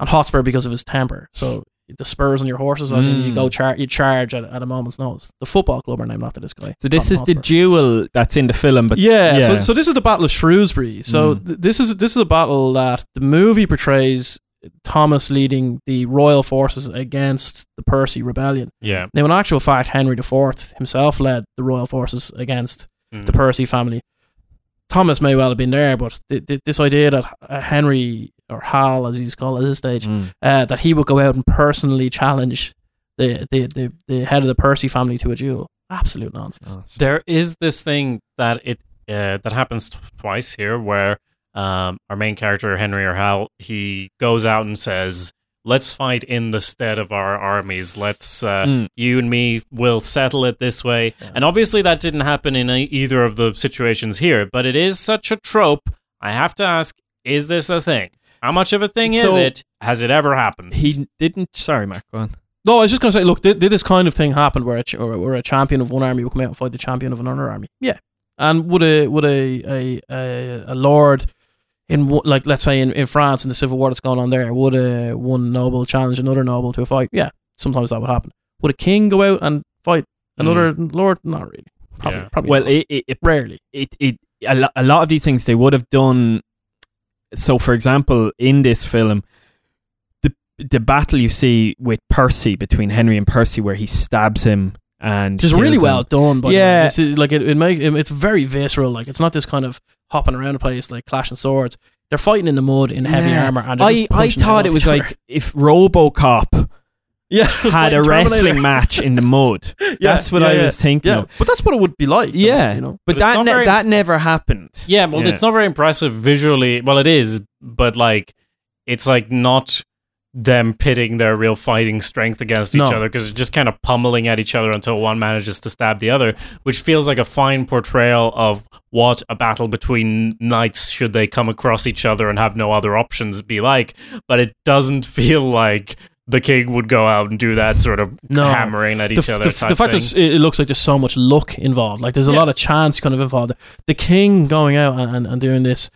and Hotspur because of his temper. So the spurs on your horses, as in you Mm. go char- you charge at, at a moment's notice. The football club are named after this guy. So this is the duel that's in the film, but yeah, So, so this is the Battle of Shrewsbury. So Mm. th- this is this is a battle that the movie portrays Thomas leading the royal forces against the Percy rebellion. Yeah. Now, in actual fact, Henry IV himself led the royal forces against Mm. the Percy family. Thomas may well have been there, but th- th- this idea that uh, Henry or Hal, as he's called at this stage, Mm. uh, that he would go out and personally challenge the, the, the, the head of the Percy family to a duel, absolute nonsense. There is this thing that it uh, that happens t- twice here, where um, our main character Henry or Hal he goes out and says, "Let's fight in the stead of our armies. Let's uh, Mm. you and me will settle it this way." Yeah. And obviously, that didn't happen in either of the situations here. But it is such a trope. I have to ask: Is this a thing? How much of a thing is it? Has it ever happened? He didn't. Sorry, Mark. Go on. No, I was just going to say, look, did, did this kind of thing happen where a, ch- where a champion of one army would come out and fight the champion of another army? Yeah. And would a would a a, a, a lord in like let's say in, in France in the civil war that's going on there would a one noble challenge another noble to a fight? Yeah, sometimes that would happen. Would a king go out and fight another mm. lord? Not really. Probably, Yeah. probably Well, not. it, it, it rarely. it, it a, lo- a lot of these things they would have done so for example in this film the the battle you see with Percy between Henry and Percy where he stabs him and Just kills really him. well done. But Yeah. yeah, it's, like it, it make it, it's very visceral. Like it's not this kind of hopping around the place like clashing swords. They're fighting in the mud in heavy Yeah. armor. And I, I thought it was like other. if RoboCop <laughs> yeah, had a wrestling <laughs> match in the mud. Yeah, That's what yeah, I yeah. was thinking Yeah, of. but that's what it would be like. though, Yeah, you know. but, But that ne- very- that never happened. Yeah, well, Yeah. it's not very impressive visually. Well, it is, but like, it's like not them pitting their real fighting strength against each other because they're just kind of pummeling at each other until one manages to stab the other, which feels like a fine portrayal of what a battle between knights, should they come across each other and have no other options, be like. But it doesn't <laughs> feel like the king would go out and do that sort of No. hammering at The, each other. the, the fact is, it it looks like there's so much luck involved. Like there's a Yeah. lot of chance kind of involved. The king going out and, and, and doing this,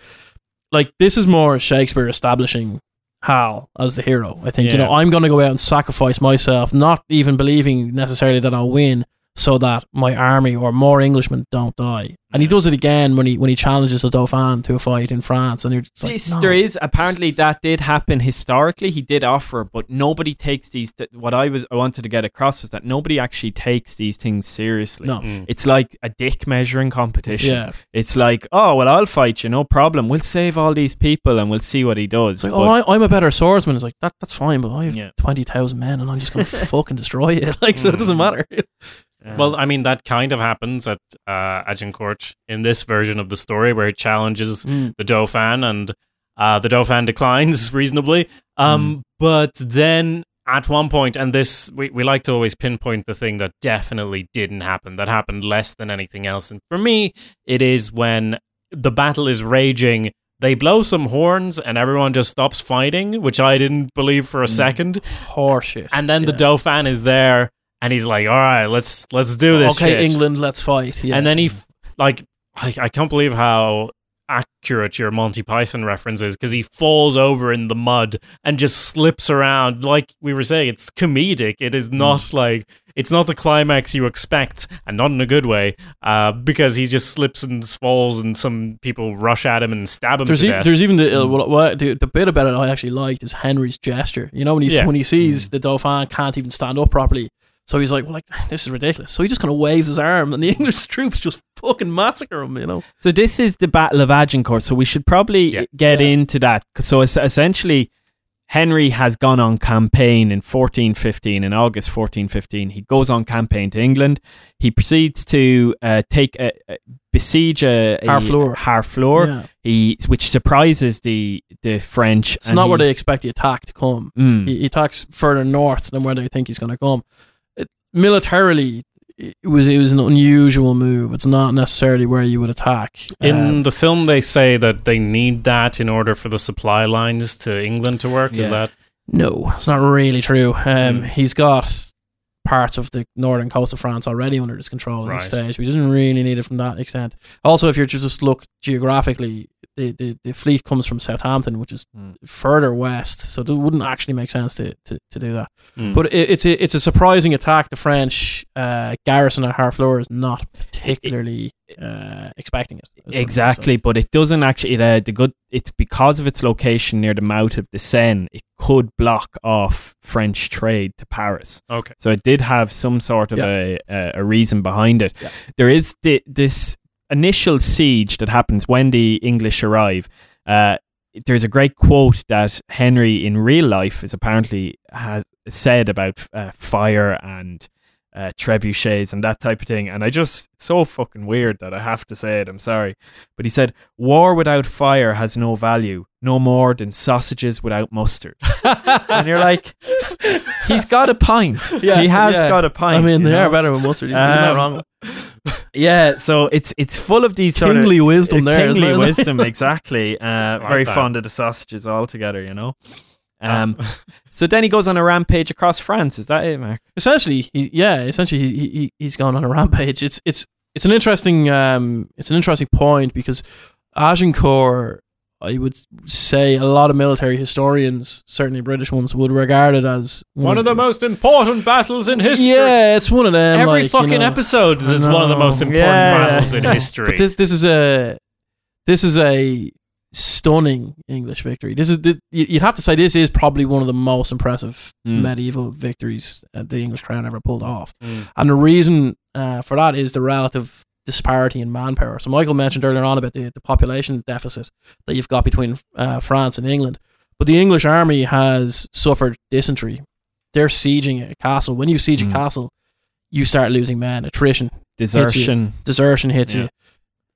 like this is more Shakespeare establishing Hal as the hero. I think you know I'm going to go out and sacrifice myself, not even believing necessarily that I'll win, so that my army or more Englishmen don't die. And he does it again when he when he challenges the Dauphin to a fight in France, and you're just like, This- no. There is apparently that did happen historically. He did offer, but nobody takes these. Th- what I was I wanted to get across was that nobody actually takes these things seriously. No. Mm. It's like a dick measuring competition. Yeah. It's like, oh well, I'll fight you, no problem. We'll save all these people and we'll see what he does. It's like, But- oh, I, I'm a better swordsman. It's like that. That's fine, but I have Yeah. twenty thousand men, and I'm just gonna <laughs> fucking destroy you. <laughs> Like, so it doesn't Mm. <laughs> matter. Well, I mean, that kind of happens at uh, Agincourt in this version of the story where he challenges Mm. the Dauphin and uh, the Dauphin declines <laughs> reasonably. Um, But then at one point, and this, we, we like to always pinpoint the thing that definitely didn't happen, that happened less than anything else. And for me, it is when the battle is raging. They blow some horns and everyone just stops fighting, which I didn't believe for a second. Horseshit. And then the Yeah. Dauphin is there, and he's like, "All right, let's let's do this." okay, shit." England, let's fight. Yeah. And then he, f- like, I, I can't believe how accurate your Monty Python reference is because he falls over in the mud and just slips around. Like we were saying, it's comedic. It Hmm. is not like it's not the climax you expect, and not in a good way, uh, because he just slips and falls, and some people rush at him and stab him there's to e- death. there's even the, uh, Mm. what, what, the the bit about it I actually liked is Henry's gesture. You know when he Yeah. when he sees the Dauphin can't even stand up properly, so he's like, well, like this is ridiculous. So he just kind of waves his arm, and the <laughs> English troops just fucking massacre him. You know. So this is the Battle of Agincourt. So we should probably Yeah. get Yeah. into that. So essentially, Henry has gone on campaign in 1415. In August 1415, he goes on campaign to England. He proceeds to uh, take a, a besiege a, a Harfleur. Harfleur, Yeah. He which surprises the the French. It's not where they expect the attack to come. Mm. He, he attacks further north than where they think he's going to come. It, militarily, it was it was an unusual move. It's not necessarily where you would attack. In Um, the film, they say that they need that in order for the supply lines to England to work. Is that no, it's not really true. Um, Hmm. he's got parts of the northern coast of France already under his control at Right. this stage. We didn't really need it from that extent. Also, if you just look geographically, the, the, the fleet comes from Southampton, which is Mm. further west, so it wouldn't actually make sense to, to, to do that. Mm. But it, it's a it's a surprising attack. The French uh, garrison at Harfleur is not particularly uh, expecting it. is what it is. Exactly, but it doesn't actually. It, uh, the good. It's because of its location near the mouth of the Seine. It could block off French trade to Paris. okay? So it did have some sort of a, a a reason behind it. Yeah. There is thi- this initial siege that happens when the English arrive. Uh, there's a great quote that Henry in real life is apparently has said about uh, fire and uh, trebuchets and that type of thing. And I just, it's so fucking weird that I have to say it. I'm sorry. But he said, War without fire has no value, no more than sausages without mustard. <laughs> and you're like, he's got a pint. Yeah, he has yeah. got a pint. I mean, they know? are better with mustard. You're not Um, wrong. <laughs> Yeah, so it's it's full of these sort Kingly of wisdom there. isn't kingly it? <laughs> wisdom, exactly. Uh, Like very that. fond of the sausages altogether, you know. Um, <laughs> so then he goes on a rampage across France. Is that it, Mark? essentially, he, yeah, essentially, he, he he's gone on a rampage. It's it's it's an interesting um it's an interesting point because Agincourt, I would say, a lot of military historians, certainly British ones, would regard it as One of the most important battles in history. Yeah, it's one of them. Every like, you fucking know. episode is one of the most important Yeah. battles in <laughs> history. But this this is a this is a stunning English victory. This is this, you- you'd have to say this is probably one of the most impressive Mm. medieval victories the English crown ever pulled off. Mm. And the reason uh, for that is the relative disparity in manpower. So Michael mentioned earlier on about the, the population deficit that you've got between uh, France and England. But the English army has suffered dysentery. They're sieging a castle. When you siege Mm. a castle, you start losing men. Attrition, Desertion. desertion hits Yeah. you.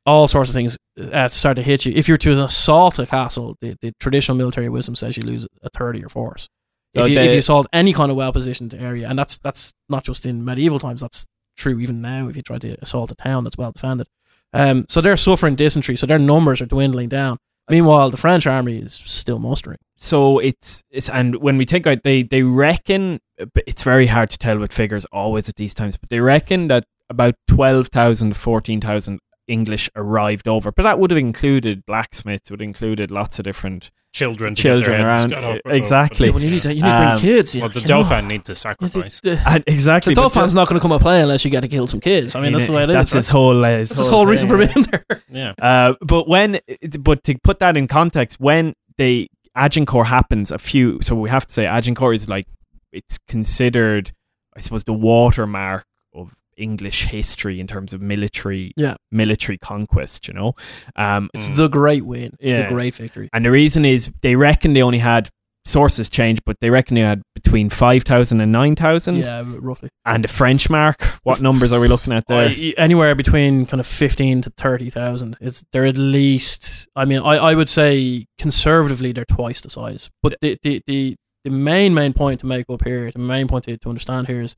All sorts of things uh, start to hit you. If you're to assault a castle, the, the traditional military wisdom says you lose a third of your force. So If you, they- if you assault any kind of well positioned area, and that's that's not just in medieval times, that's true even now. If you try to assault a town that's well defended, um, so they're suffering dysentery, so their numbers are dwindling down. Meanwhile, the French army is still mustering. So it's it's and when we think out, they they reckon it's very hard to tell with figures always at these times, but they reckon that about 12,000 14,000 English arrived over, but that would have included blacksmiths, would have included lots of different children, to get their children heads around. cut off. Exactly. Yeah, well, you need to, you need to Um, bring kids. Well, the dolphin know. Needs to sacrifice. the, the, and exactly the dolphin's not going to come and play unless you get to kill some kids. I mean, that's the way it is. That's right? his whole. Uh, his That's his whole reason for thing. being there. <laughs> Yeah. Uh, but when, but to put that in context, when they Agincourt happens, a few. So we have to say Agincourt is like it's considered, I suppose, the watermark of English history in terms of military, Yeah. military conquest. You know, um, It's Mm. the great win. It's Yeah. the great victory. and the reason is they reckon they only had sources change, but they reckon they had between five thousand and nine thousand. Yeah, roughly. And the French mark, what <laughs> numbers are we looking at there? I- anywhere between kind of fifteen to thirty thousand. It's they're at least. I mean, I, I would say conservatively they're twice the size. But the the, the, the main main point to make up here, the main point to, to understand here is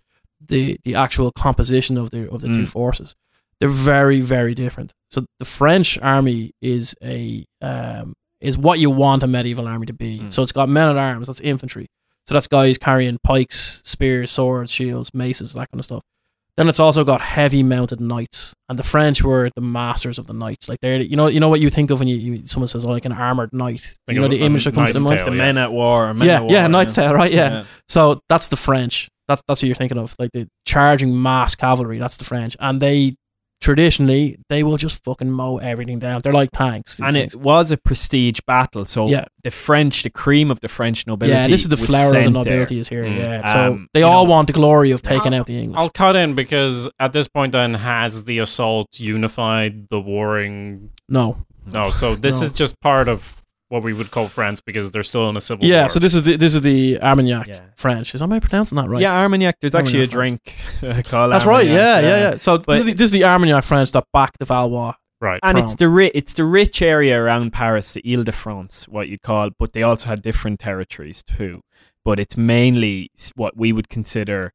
the the actual composition of the of the two Mm. forces. They're very very different. So the French army is a um, is what you want a medieval army to be. Mm. So it's got men at arms. That's infantry. So that's guys carrying pikes, spears, swords, shields, maces, that kind of stuff. Then it's also got heavy mounted knights, and the French were the masters of the knights. Like they're, you know, you know what you think of when you, you someone says oh, like an armored knight. Think you know the image that comes to knight's mind. tale. the yeah. men at war. Men Yeah, at war, yeah, Knight's Tale, right? Yeah. Yeah. So that's the French. That's that's what you're thinking of, like the charging mass cavalry. That's the French, and they traditionally they will just fucking mow everything down. They're like tanks. and things. it was a prestige battle. So Yeah. the French, the cream of the French nobility. yeah, this is the flower of the nobility there. is here. Mm. Yeah, so Um, they all know- want the glory of taking out the English. I'll cut in because at this point, then has the assault unified the warring? no, No, so this No. is just part of what we would call France because they're still in a civil yeah. war. Yeah, so this is the this is the Armagnac Yeah. French. Is am I pronouncing that right? Yeah, Armagnac. There's actually a Armagnac drink uh, <laughs> called That's right. Armagnac, Yeah, yeah, yeah. So But- this, is the, this is the Armagnac French that backed the Valois. right. And From- it's the ri- it's the rich area around Paris, the Ile de France, what you'd call, but they also had different territories too. But it's mainly what we would consider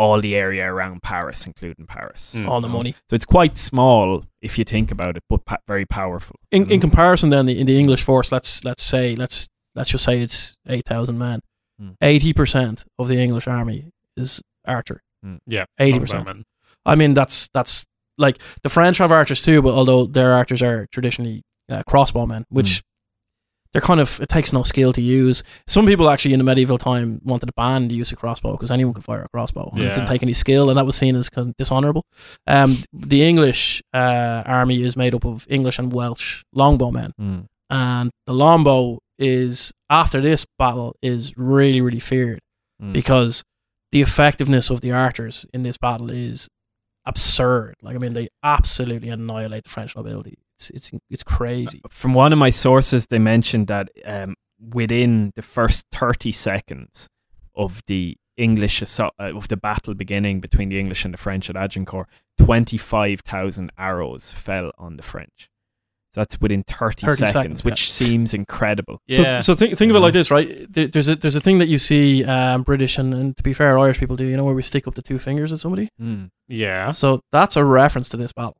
all the area around Paris, including Paris. Mm. all the money. So it's quite small if you think about it, but pa- very powerful. In, you in comparison, then the, in the English force, let's let's say let's let's just say it's eight thousand men. Hmm. Eighty percent of the English army is archery. Yeah, eighty percent. I mean, that's that's like the French have archers too, but although their archers are traditionally uh, crossbowmen, which they're kind of it takes no skill to use. Some people actually in the medieval time wanted to ban the use of crossbow because anyone could fire a crossbow. And It didn't take any skill, and that was seen as kind of dishonorable. Um, the English uh, army is made up of English and Welsh longbowmen, Mm. and the longbow is after this battle is really really feared Mm. because the effectiveness of the archers in this battle is absurd. Like I mean, they absolutely annihilate the French nobility. It's it's it's crazy. From one of my sources, they mentioned that um, within the first 30 seconds of the English assault, uh, of the battle beginning between the English and the French at Agincourt, 25,000 arrows fell on the French. So that's within 30, 30 seconds, seconds, which seems incredible. Yeah. So, so think think of it like this, right? There- There's a there's a thing that you see um, British and, and to be fair, Irish people do. You know where we stick up the two fingers at somebody. yeah. So that's a reference to this battle.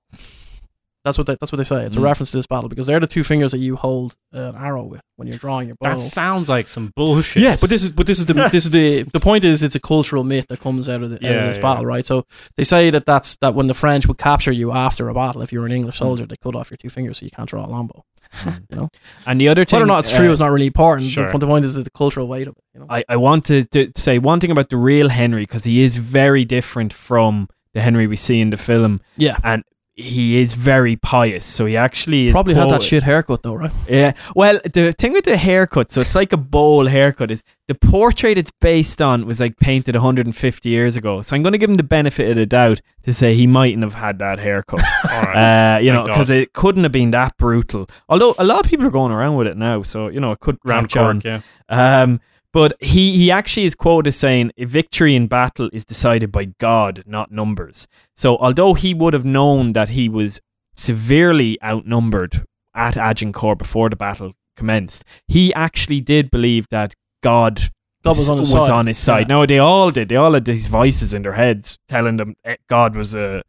That's what they, that's what they say. It's a Mm. reference to this battle because they're the two fingers that you hold an arrow with when you're drawing your bow. That sounds like some bullshit. Yeah, but this is but this is the <laughs> this is the the point is it's a cultural myth that comes out of, the, out of this yeah. battle, right? So they say that that's that when the French would capture you after a battle, if you were an. English soldier, they cut off your two fingers so you can't draw a longbow. <laughs> You know, And the other thing, whether or not it's true uh, is not really important. sure. The, the point is the cultural weight of it. You know, I, I want to, to say one thing about the real Henry because he is very different from the Henry we see in the film. yeah, And he is very pious. So he actually is probably had that shit haircut though, right? Yeah. Well, the thing with the haircut, so it's like a bowl haircut, is the portrait it's based on was like painted 150 years ago. So I'm going to give him the benefit of the doubt to say he mightn't have had that haircut. <laughs> All right. uh, you know, because it couldn't have been that brutal. Although a lot of people are going around with it now, so you know it could Round catch on. yeah. Um, but he, he actually is quoted as saying, a victory in battle is decided by God, not numbers. So although he would have known that he was severely outnumbered at Agincourt before the battle commenced, he actually did believe that God God was on his was side. on his side. Yeah. No, they all did. They all had these voices in their heads telling them eh, God was uh,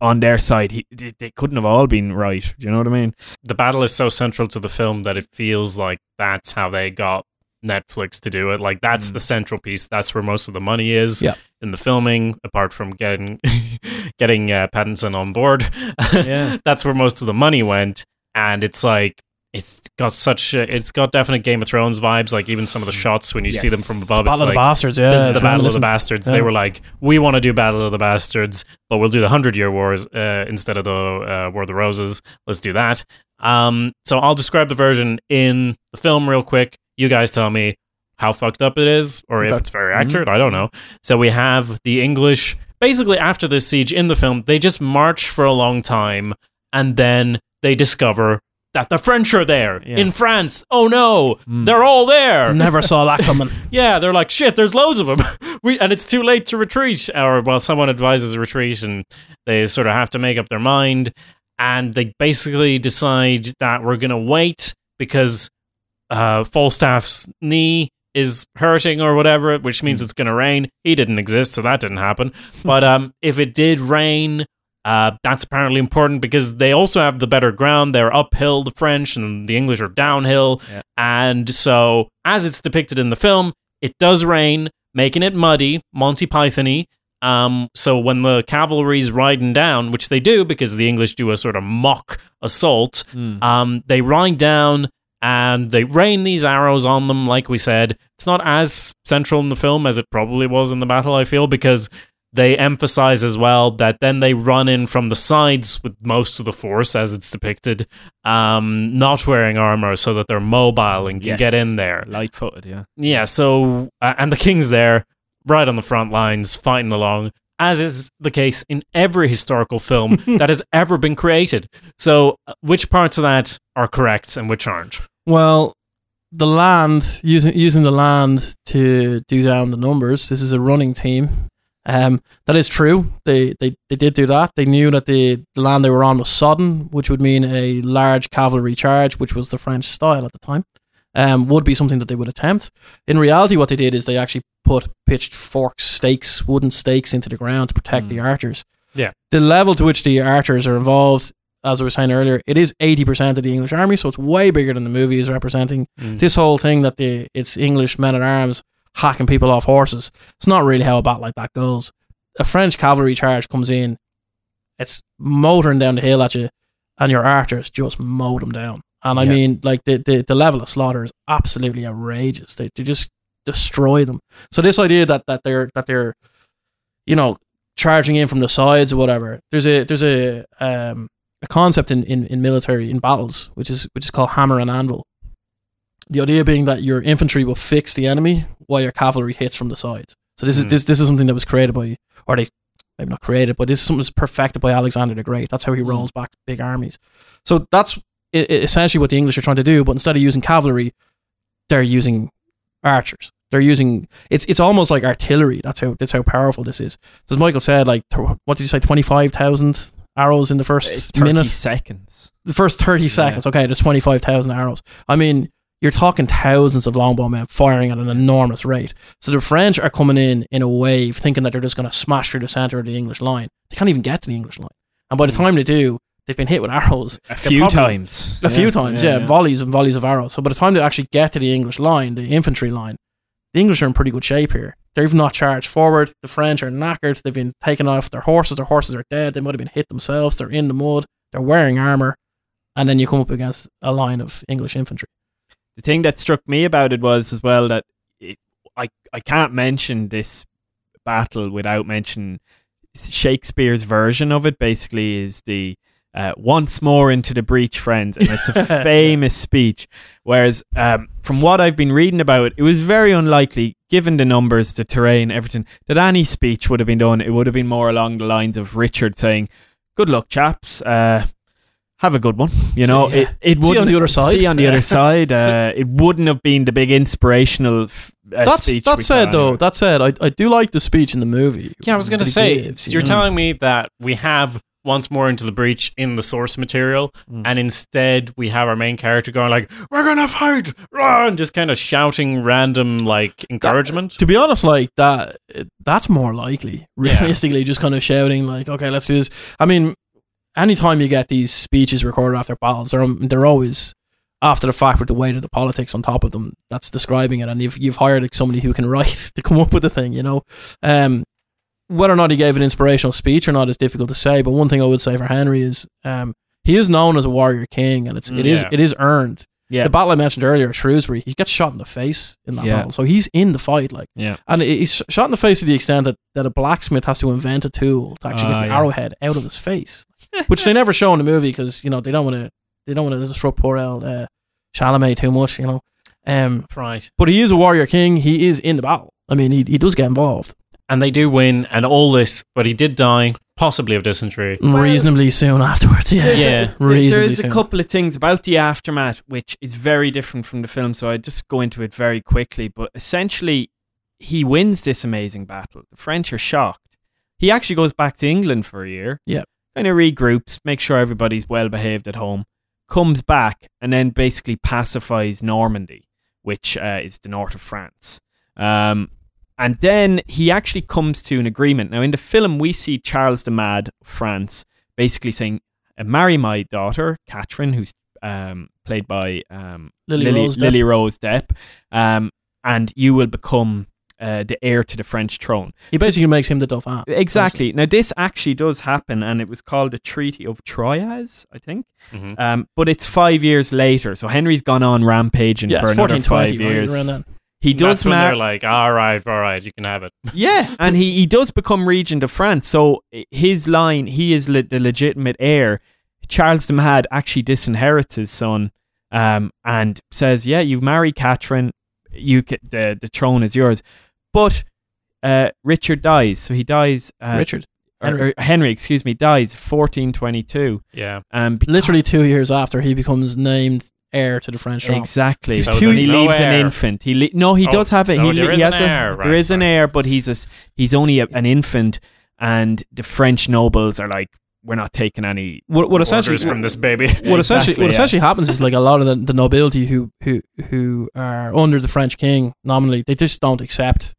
on their side. He, they, they couldn't have all been right. Do you know what I mean? the battle is so central to the film that it feels like that's how they got Netflix to do it. Like that's Mm. the central piece. That's where most of the money is Yeah. in the filming. Apart from getting <laughs> getting uh, Pattinson on board, Yeah. <laughs> that's where most of the money went. And it's like it's got such a, it's got definite Game of Thrones vibes. Like even some of the shots when you see them from above, Battle it's of the Bastards. Yeah, this is the Battle of the. Bastards. Yeah. They were like, we want to do Battle of the Bastards, but we'll do the Hundred Year Wars uh, instead of the uh, War of the Roses. Let's do that. Um, so I'll describe the version in the film real quick. You guys tell me how fucked up it is, or if it's very Mhm. accurate. I don't know. So we have the English. Basically, after this siege in the film, they just march for a long time, and then they discover that the French are there Yeah. in France. Oh no, Mm. they're all there. Never saw that coming. <laughs> Yeah, they're like shit. There's loads of them. <laughs> we and it's too late to retreat, or well, someone advises a retreat, and they sort of have to make up their mind, and they basically decide that we're gonna wait because uh, Falstaff's knee is hurting or whatever, which means it's gonna rain. He didn't exist, so that didn't happen. <laughs> but um, if it did rain. Uh, that's apparently important because they also have the better ground. They're uphill, the French, and the English are downhill. Yeah. And so, as it's depicted in the film, it does rain, making it muddy, Monty Python-y. Um, so when the cavalry's riding down, which they do because the English do a sort of mock assault, Mm. um, they ride down and they rain these arrows on them. Like we said, it's not as central in the film as it probably was in the battle. I feel because they emphasize as well that then they run in from the sides with most of the force, as it's depicted, um, not wearing armor, so that they're mobile and can Yes. get in there. Light footed, yeah. Yeah, so uh, and the king's there, right on the front lines, fighting along, as is the case in every historical film <laughs> that has ever been created. So, uh, which parts of that are correct and which aren't? Well, the land using using the land to do down the numbers. This is a running team. Um, that is true. They, they they did do that. They knew that the, the land they were on was sodden, which would mean a large cavalry charge, which was the French style at the time. um, would be something that they would attempt. In reality, what they did is they actually put pitched forks, stakes, wooden stakes into the ground to protect the archers. Yeah. The level to which the archers are involved, as I was saying earlier, it is 80% of the English army, so it's way bigger than the movie is representing. Mm. This whole thing that the it's English men at arms hacking people off horses, it's not really how a battle like that goes. A French cavalry charge comes in, it's motoring down the hill at you, and your archers just mow them down. And I Yeah. mean, like the, the, the level of slaughter is absolutely outrageous. They, they just destroy them. So this idea that, that they're that they're, you know, charging in from the sides or whatever. There's a there's a um a concept in, in, in military in battles which is which is called hammer and anvil. The idea being that your infantry will fix the enemy while your cavalry hits from the sides. So this is Mm. this this is something that was created by or they maybe not created, but this is something that's perfected by Alexander the Great. That's how he rolls back big armies. So that's essentially what the English are trying to do. But instead of using cavalry, they're using archers. They're using it's it's almost like artillery. That's how that's how powerful this is. So as Michael said, like what did you say, twenty five thousand arrows in the first It's 30 minute, seconds. the first thirty seconds. Okay, there's twenty five thousand arrows. I mean, you're talking thousands of longbowmen firing at an enormous rate. So the French are coming in in a wave, thinking that they're just going to smash through the center of the English line. They can't even get to the English line, and by the hmm. time they do, they've been hit with arrows A few probably- times. a few times, yeah, volleys and volleys of arrows. So by the time they actually get to the English line, the infantry line, the English are in pretty good shape here. They've not charged forward. The French are knackered. They've been taken off their horses. Their horses are dead. They might have been hit themselves. They're in the mud. They're wearing armor, and then you come up against a line of English infantry. the thing that struck me about it was as well that it, I I can't mention this battle without mentioning Shakespeare's version of it. Basically, is the uh, once more into the breach, friends, and it's a <laughs> famous speech. Whereas, um, from what I've been reading about it, it was very unlikely, given the numbers, the terrain, everything, that any speech would have been done. It would have been more along the lines of Richard saying, "Good luck, chaps." Uh, have a good one. You know, See, yeah. it, it See you would on the other side. See on the other <laughs> side. Uh, it wouldn't have been the big inspirational f- uh, That's speech. that said though. anyway. That said, I, I do like the speech in the movie. Yeah, I was gonna say, gives, so you you're know. telling me that we have once more into the breach in the source material, Mm. and instead we have our main character going like, "We're gonna fight!" rah," and just kind of shouting random like encouragement. To be honest, like that, that's more likely. Yeah. Realistically, just kind of shouting like, "Okay, let's do this." I mean, anytime you get these speeches recorded after battles, they're they're always after the fact with the weight of the politics on top of them. That's describing it, and you've you've hired like, somebody who can <laughs> write to come up with the thing. You know, um, whether or not he gave an inspirational speech or not is difficult to say. But one thing I would say for Henry is, um, he is known as a warrior king, and it's it is Yeah. it is earned. yeah, The battle I mentioned earlier at Shrewsbury, he gets shot in the face in that Yeah. battle, so he's in the fight. Like, Yeah. and he's shot in the face to the extent that, that a blacksmith has to invent a tool to actually Ah, get the yeah. arrowhead out of his face, which they never show in the movie because you know they don't want to they don't want to disrupt poor old uh, Chalamet too much, you know. Um, Right. but he is a warrior king. He is in the battle. I mean, he he does get involved And they do win, and all this, but he did die, possibly of dysentery. reasonably soon afterwards. Yeah, There's a- Yeah. there- there a couple of things about the aftermath which is very different from the film, so I just go into it very quickly. But essentially, he wins this amazing battle. The French are shocked. He actually goes back to England for a year. Yep. Kind of regroups, makes sure everybody's well behaved at home, comes back, and then basically pacifies Normandy, which uh, is the north of France. Um, and then he actually comes to an agreement. Now, in the film, we see Charles the Mad of France basically saying, uh, marry my daughter, Catherine, who's um, played by um, Lily Lily, Rose Depp. Lily Rose Depp, um, and you will become uh, the heir to the French throne. He basically makes him the Dauphin. Exactly. Now, this actually does happen, and it was called the Treaty of Troyes, I think. Mhm. Um, but it's five years later, so Henry's gone on rampaging Yeah, for another 1420 five right, years. around then. He does That's when they're like, all right, all right, you can have it. <laughs> Yeah, and he, he does become regent of France. So his line, he is le- the legitimate heir. Charles the Mad actually disinherits his son, um, and says, "Yeah, you marry Catherine, you ca- the the throne is yours." But uh, Richard dies, so he dies. Uh, Richard, or- Henry. or Henry, excuse me, dies fourteen twenty two. Yeah. Um, beca- literally two years after he becomes named heir to the French throne. Exactly. So he there's no leaves an infant. He le- no, he Oh, does have it. no, he, there le- is he an has a, heir, There right, is an heir, but he's a, s- he's only a, an infant, and the French nobles are like we're not taking any. What, what essentially Orders from this baby. what essentially what yeah. essentially happens is like a lot of the, the nobility who who who are under the French king nominally they just don't accept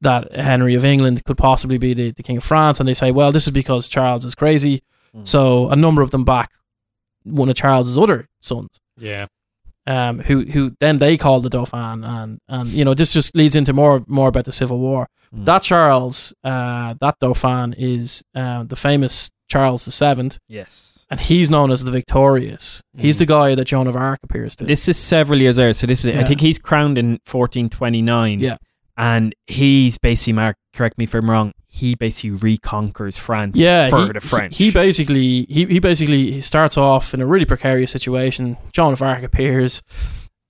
that Henry of England could possibly be the, the king of France and they say well this is because Charles is crazy Mm. so a number of them back one of Charles's other sons Yeah. um who who then they call the Dauphin and and you know this just leads into more more about the Civil War Mm. that Charles uh that Dauphin is uh, the famous Charles the Seventh Yes. and he's known as the Victorious. He's Mm. the guy that Joan of Arc appears to. This is several years earlier. So this is, I think he's crowned in 1429. Yeah. And he's basically, Mark, correct me if I'm wrong, he basically reconquers France yeah, for he, the French. He, basically he, he basically starts off in a really precarious situation. Joan of Arc appears.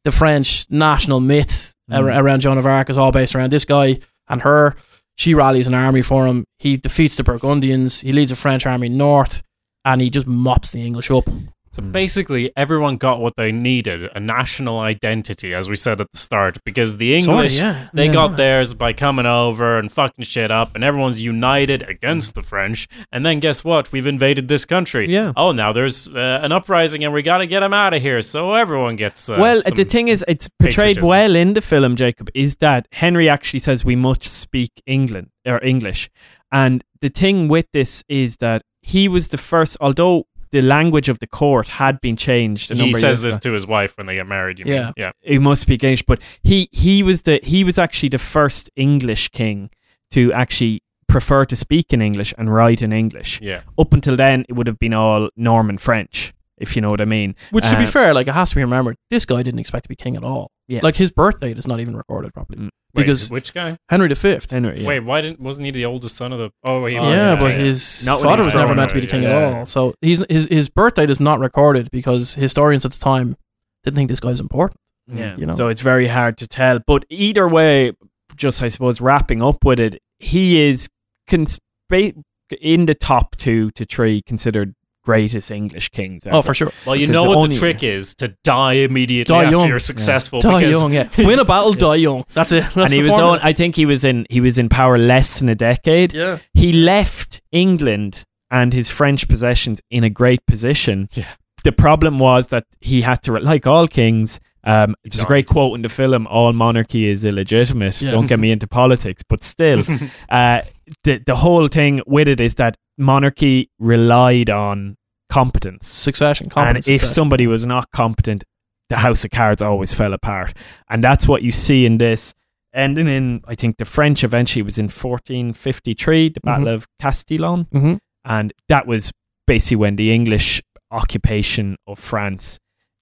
The French national myth Mm. around Joan of Arc is all based around this guy and her. She rallies an army for him. He defeats the Burgundians. He leads a French army north, and he just mops the English up. So Mm. basically, everyone got what they needed a national identity, as we said at the start, because the English. yeah. They Yeah. got theirs by coming over and fucking shit up, and everyone's united against the French. And then guess what? We've invaded this country. Yeah. Oh, now there's uh, an uprising, and we got to get them out of here. So everyone gets. Uh, well, the thing is, it's portrayed patriotism. well in the film, Jacob, is that Henry actually says we must speak England or English. And the thing with this is that he was the first, although the language of the court had been changed. A he number of says years this ago. to his wife when they get married. You Yeah. mean? yeah. he must speak English, but he he was the he was actually the first English king to actually prefer to speak in English and write in English. Yeah. Up until then, it would have been all Norman French, if you know what I mean. Which, to be Uh, fair, like it has to be remembered, this guy didn't expect to be king at all. Yeah. Like his birth date is not even recorded properly Mm. Wait, because which guy? Henry V. Anyway, yeah. Wait, why didn't wasn't he the oldest son of the? Oh, he Oh, was. yeah, yeah, but yeah. his Not when father was was never growing meant to be up, the king yeah. at all. So he's his his birth date is not recorded because historians at the time didn't think this guy was important. Yeah, you know. So it's very hard to tell. But either way, just I suppose wrapping up with it, he is cons- ba- in the top two to three considered greatest English kings. Oh, for sure. Well, you know the what the trick is to die immediately Die after young. you're successful. Die young, yeah. <laughs> Win a battle, die young. That's it. <laughs> That's and he was formula. on, I think he was in he was in power less than a decade. yeah. He left England and his French possessions in a great position. Yeah. The problem was that he had to, like all kings, um, there's a great quote in the film: "All monarchy is illegitimate." Yeah. Don't get me into politics, but still, <laughs> uh, the the whole thing with it is that monarchy relied on competence, Succession, and if succession. somebody was not competent, the House of Cards always fell apart, and that's what you see in this. Ending in, I think the French eventually was in 1453, the Battle Mhm. of Castillon, Mhm. and that was basically when the English occupation of France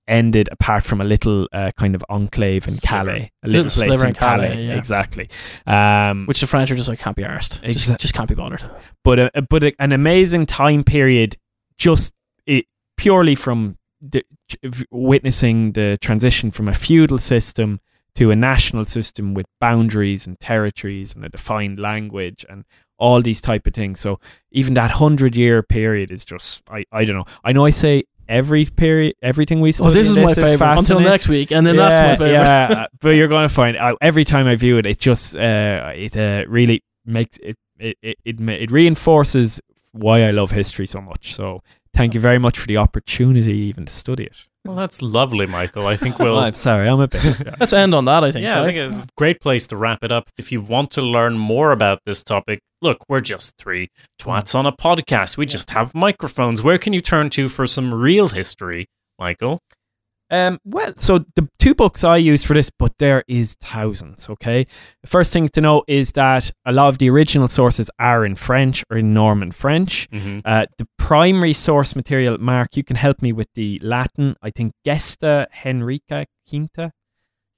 ended, apart from a little uh, kind of enclave in Sliver. Calais, a little, Little place in Calais, Calais, yeah. exactly. Um, which the French are just like can't be arsed. Just, just can't be bothered. but a, but a, an amazing time period, just it, purely from the, witnessing the transition from a feudal system to a national system with boundaries and territories and a defined language and all these type of things. So even that hundred year period is just I, I don't know. I know I say every period everything we study Oh, this is in my favorite. Until next week, and then that's my favorite. Yeah, uh, <laughs> but you're going to find out every time I view it, it just uh, it uh, really makes it it, it it it reinforces why I love history so much. So thank you very much for the opportunity even to study it. Well, that's lovely, Michael. I think we'll. <laughs> I'm sorry, I'm a bit. <laughs> yeah. Let's end on that. I think. yeah, I think it's a great place to wrap it up. If you want to learn more about this topic, look, we're just three twats on a podcast. We just have microphones. Where can you turn to for some real history, Michael? Um, well, so the two books I use for this, but there is thousands. Okay, the first thing to know is that a lot of the original sources are in French or in Norman French. Mm-hmm. Uh, the primary source material, Mark, you can help me with the Latin. I think Gesta Henrica Quinta,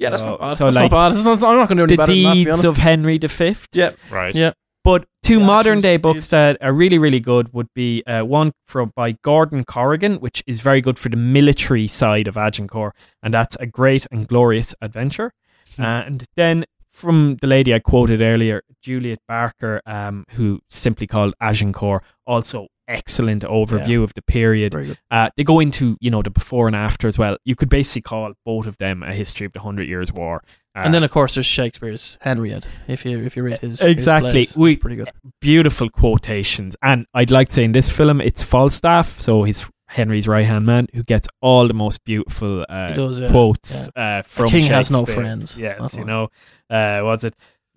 yeah, that's Oh, not bad. so that's like not bad. Not, I'm not going to do any the better than that. To be deeds honest. of Henry V. Yep. Right. yeah. But two Yeah, modern day books that are really, really good would be uh, one from by Gordon Corrigan, which is very good for the military side of Agincourt, and that's a great and glorious adventure. and then from the lady I quoted earlier, Juliet Barker, um, who simply called Agincourt, also excellent overview of the period. Uh, they go into you know the before and after as well. You could basically call both of them a history of the Hundred Years' War. And then, of course, there's Shakespeare's Henriad. If you if you read his his Exactly. plays. We- pretty good. beautiful quotations. And I'd like to say in this film, it's Falstaff, so he's Henry's right hand man, who gets all the most beautiful uh, does, yeah. quotes uh, from king has no friends. Yes, That's you know, uh, was it?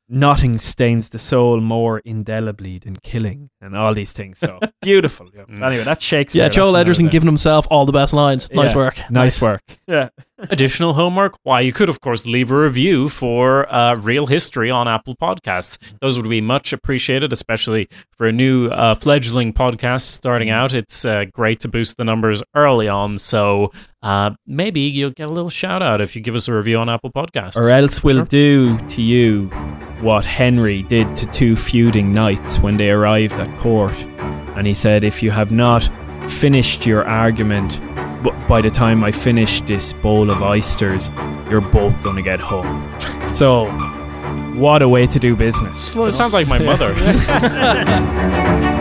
Nothing stains the soul more indelibly than killing, and all these things. So <laughs> beautiful. Yeah. Mm. Anyway, that's Shakespeare. Yeah, Joel That's Edgerton giving himself all the best lines. Nice Yeah. work. Nice work. Yeah. Additional homework? Why, you could, of course, leave a review for uh, Reel History on Apple Podcasts. Those would be much appreciated, especially for a new uh, fledgling podcast starting out. It's uh, great to boost the numbers early on. So uh, maybe you'll get a little shout out if you give us a review on Apple Podcasts. Or else we'll Sure. do to you what Henry did to two feuding knights when they arrived at court. And he said, If you have not finished your argument b- by the time I finish this bowl of oysters, you're both going to get home. So, what a way to do business. Well, it sounds like my mother. <laughs> <laughs>